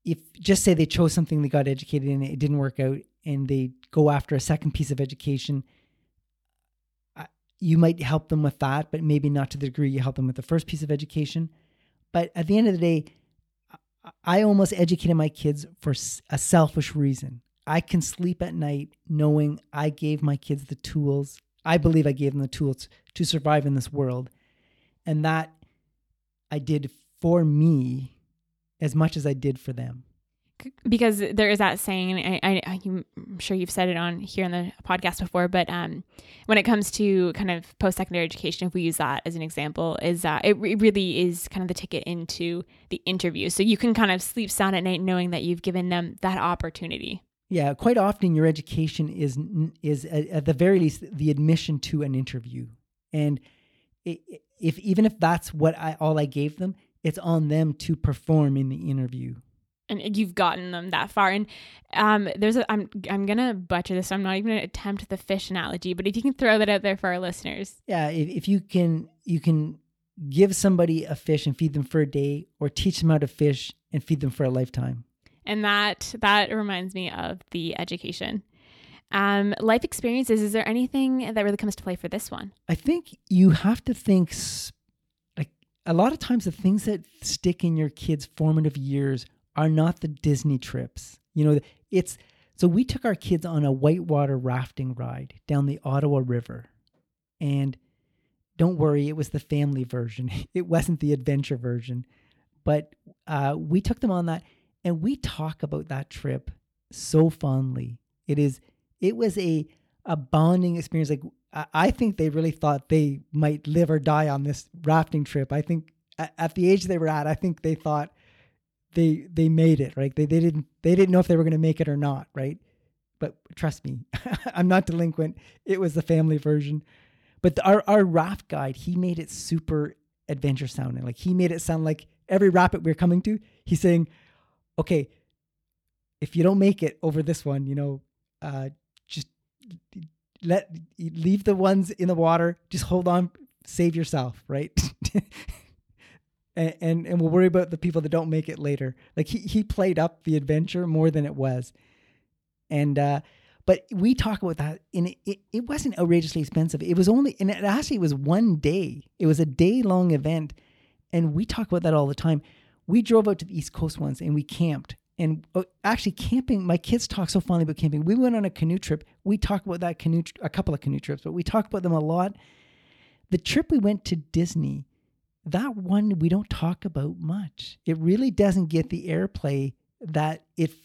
if just say they chose something they got educated in and it didn't work out and they go after a second piece of education you might help them with that, but maybe not to the degree you help them with the first piece of education. But at the end of the day, I almost educated my kids for a selfish reason. I can sleep at night knowing I gave my kids the tools. I believe I gave them the tools to survive in this world. And that I did for me as much as I did for them because there is that saying, I, I, I'm sure you've said it on here on the podcast before, but um, when it comes to kind of post secondary education, if we use that as an example, is that it re- really is kind of the ticket into the interview. So you can kind of sleep sound at night knowing that you've given them that opportunity. Yeah, quite often your education is is at the very least the admission to an interview, and if even if that's what I all I gave them, it's on them to perform in the interview. And you've gotten them that far. And um there's a i'm i'm gonna butcher this so i'm not even gonna attempt the fish analogy but if you can throw that out there for our listeners. Yeah if, if you can you can give somebody a fish and feed them for a day or teach them how to fish and feed them for a lifetime. And that that reminds me of the education. Um, life experiences is there anything that really comes to play for this one? I think you have to think like a lot of times the things that stick in your kids formative years are not the disney trips you know it's so we took our kids on a whitewater rafting ride down the ottawa river and don't worry it was the family version it wasn't the adventure version but uh, we took them on that and we talk about that trip so fondly. It is it was a a bonding experience. Like I think they really thought they might live or die on this rafting trip. I think at the age they were at, I think they thought they they made it. Right? They they didn't they didn't know if they were going to make it or not. Right? But trust me, I'm not delinquent. It was the family version. But the, our our raft guide, he made it super adventure sounding. Like he made it sound like every rapid we we're coming to, he's saying, okay, if you don't make it over this one, you know, uh, just let leave the ones in the water. Just hold on, save yourself, right? and, and, and we'll worry about the people that don't make it later. Like he he played up the adventure more than it was, and uh, but we talk about that, and it, it, it wasn't outrageously expensive. It was only, and it actually was one day. It was a day long event, and we talk about that all the time we drove out to the East Coast once and we camped. And uh, actually, camping, my kids talk so fondly about camping. We went on a canoe trip. We talk about that canoe, a couple of canoe trips, but we talk about them a lot. The trip we went to Disney, that one we don't talk about much. It really doesn't get the airplay that if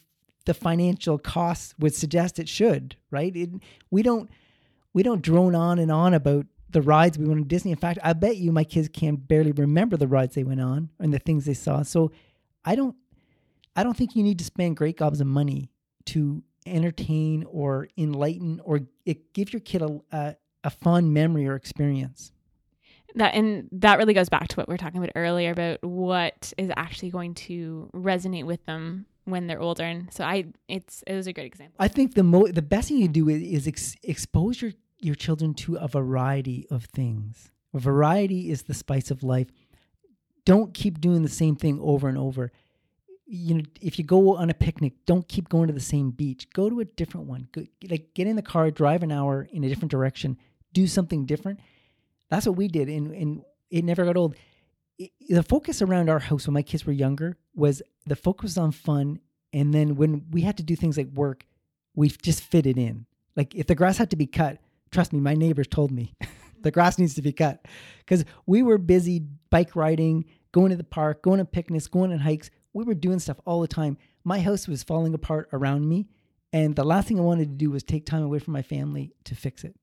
the financial costs would suggest it should, right? It, we don't we don't drone on and on about the rides we went to Disney. In fact, I bet you my kids can barely remember the rides they went on and the things they saw. So I don't I don't think you need to spend great gobs of money to entertain or enlighten or give your kid a, a, a fun memory or experience. That and that really goes back to what we were talking about earlier about what is actually going to resonate with them when they're older. And so I, it's it was a great example. I think the mo the best thing you do is, is ex- expose your your children to a variety of things. Variety is the spice of life. Don't keep doing the same thing over and over. You know, if you go on a picnic, don't keep going to the same beach. Go to a different one. Go, like get in the car, drive an hour in a different direction, do something different. That's what we did, and and it never got old. It, the focus around our house when my kids were younger was the focus on fun, and then when we had to do things like work, we just fit it in. Like if the grass had to be cut, Trust me, my neighbors told me the grass needs to be cut because we were busy bike riding, going to the park, going on picnics, going on hikes. We were doing stuff all the time. My house was falling apart around me, and the last thing I wanted to do was take time away from my family to fix it.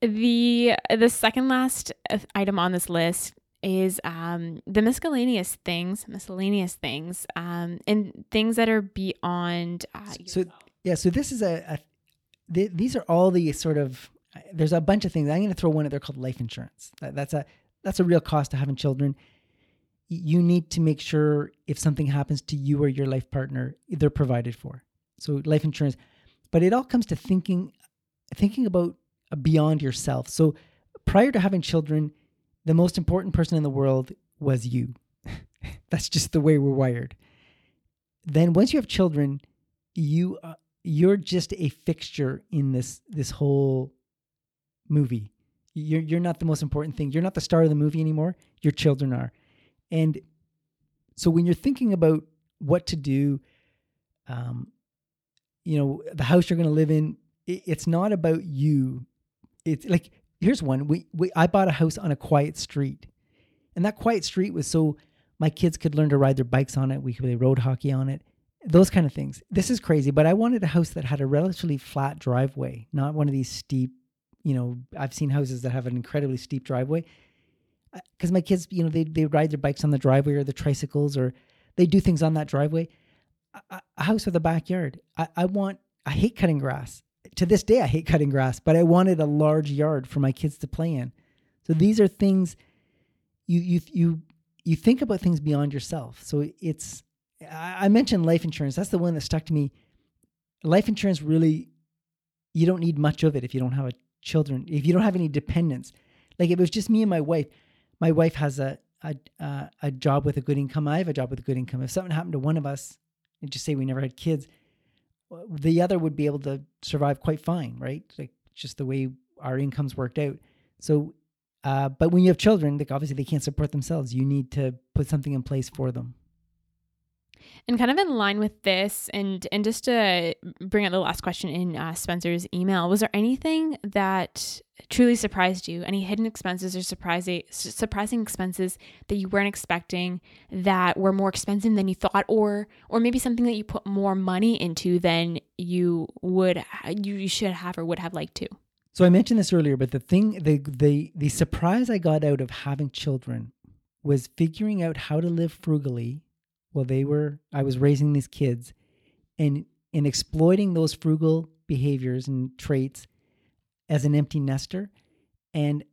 The the second last uh, item on this list is um, the miscellaneous things, miscellaneous things, um, and things that are beyond. Uh, so yeah, so this is a, a th- these are all the sort of there's a bunch of things. I'm going to throw one out there called life insurance. That, that's a that's a real cost to having children. You need to make sure if something happens to you or your life partner, they're provided for. So life insurance, but it all comes to thinking thinking about beyond yourself. So prior to having children, the most important person in the world was you. that's just the way we're wired. Then once you have children, you uh, you're just a fixture in this this whole movie. You're you're not the most important thing. You're not the star of the movie anymore. Your children are. And so when you're thinking about what to do, um, you know, the house you're going to live in, it, it's not about you. It's like here's one. We, we I bought a house on a quiet street, and that quiet street was so my kids could learn to ride their bikes on it. We could play road hockey on it those kind of things. This is crazy, but I wanted a house that had a relatively flat driveway, not one of these steep, you know, I've seen houses that have an incredibly steep driveway. Because my kids, you know, they, they ride their bikes on the driveway or the tricycles or they do things on that driveway. A, a house with a backyard. I, I want, I hate cutting grass. To this day, I hate cutting grass, but I wanted a large yard for my kids to play in. So hmm. these are things you you you you think about things beyond yourself. So it's I, I mentioned life insurance. That's the one that stuck to me. Life insurance really you don't need much of it if you don't have a children, if you don't have any dependents. Like if it was just me and my wife, my wife has a a, uh, a job with a good income. I have a job with a good income. If something happened to one of us, and just say we never had kids, the other would be able to survive quite fine, right? Like just the way our incomes worked out. So, uh, but when you have children, like obviously they can't support themselves. You need to put something in place for them. And kind of in line with this, and and just to bring up the last question in uh, Spencer's email, was there anything that truly surprised you? Any hidden expenses or surprising surprising expenses that you weren't expecting that were more expensive than you thought, or or maybe something that you put more money into than you would you, you should have or would have liked to? So I mentioned this earlier, but the thing, the the the surprise I got out of having children was figuring out how to live frugally while they were I was raising these kids and in exploiting those frugal behaviors and traits as an empty nester and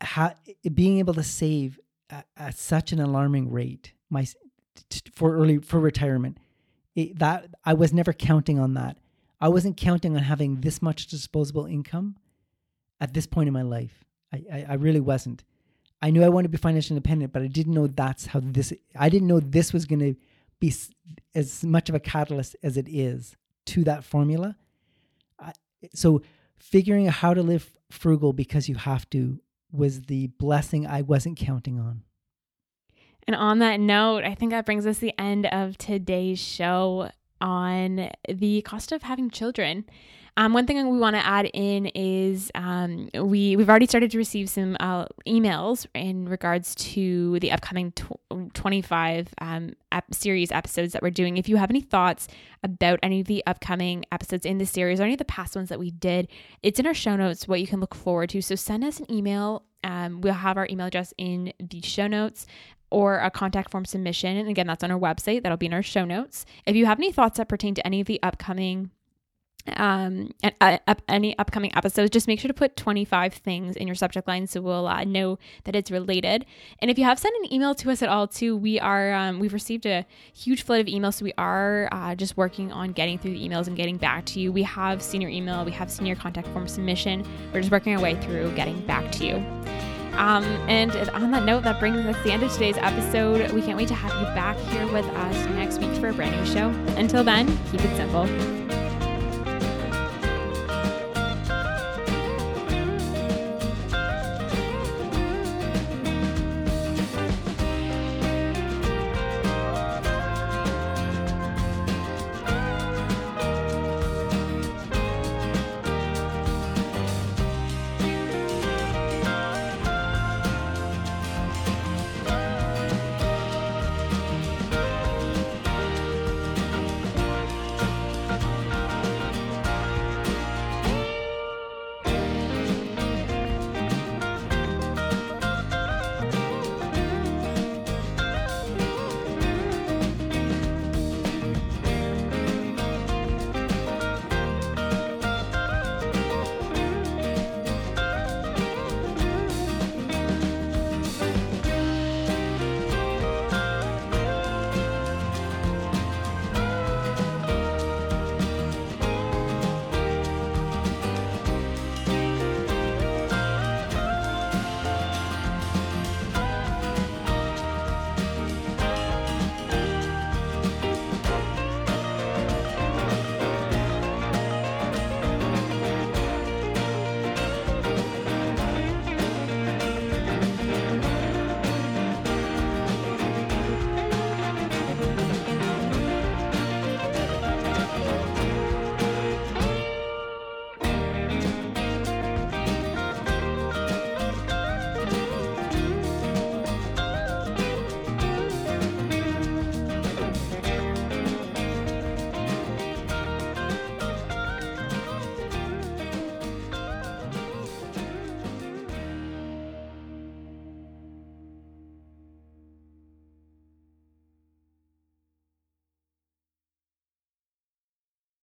how, being able to save at, at, such an alarming rate my for early for retirement it, that I was never counting on that. I wasn't counting on having this much disposable income at this point in my life. I, I, I really wasn't I knew I wanted to be financially independent, but I didn't know that's how this. I didn't know this was going to be as much of a catalyst as it is to that formula. I, so figuring out how to live frugal because you have to was the blessing I wasn't counting on. And on that note, I think that brings us the end of today's show on the cost of having children. Um, one thing we want to add in is um, we we've already started to receive some uh, emails in regards to the upcoming tw- 25 um, ep- series episodes that we're doing. If you have any thoughts about any of the upcoming episodes in this series or any of the past ones that we did, it's in our show notes what you can look forward to. So send us an email. Um, we'll have our email address in the show notes or a contact form submission. And again, that's on our website. That'll be in our show notes. If you have any thoughts that pertain to any of the upcoming um and, uh, up, any upcoming episodes just make sure to put 25 things in your subject line so we'll uh, know that it's related and if you have sent an email to us at all too we are um, we've received a huge flood of emails so we are uh, just working on getting through the emails and getting back to you we have senior email we have senior contact form submission we're just working our way through getting back to you um, and on that note, that brings us to the end of today's episode. We can't wait to have you back here with us next week for a brand new show. Until then, keep it simple.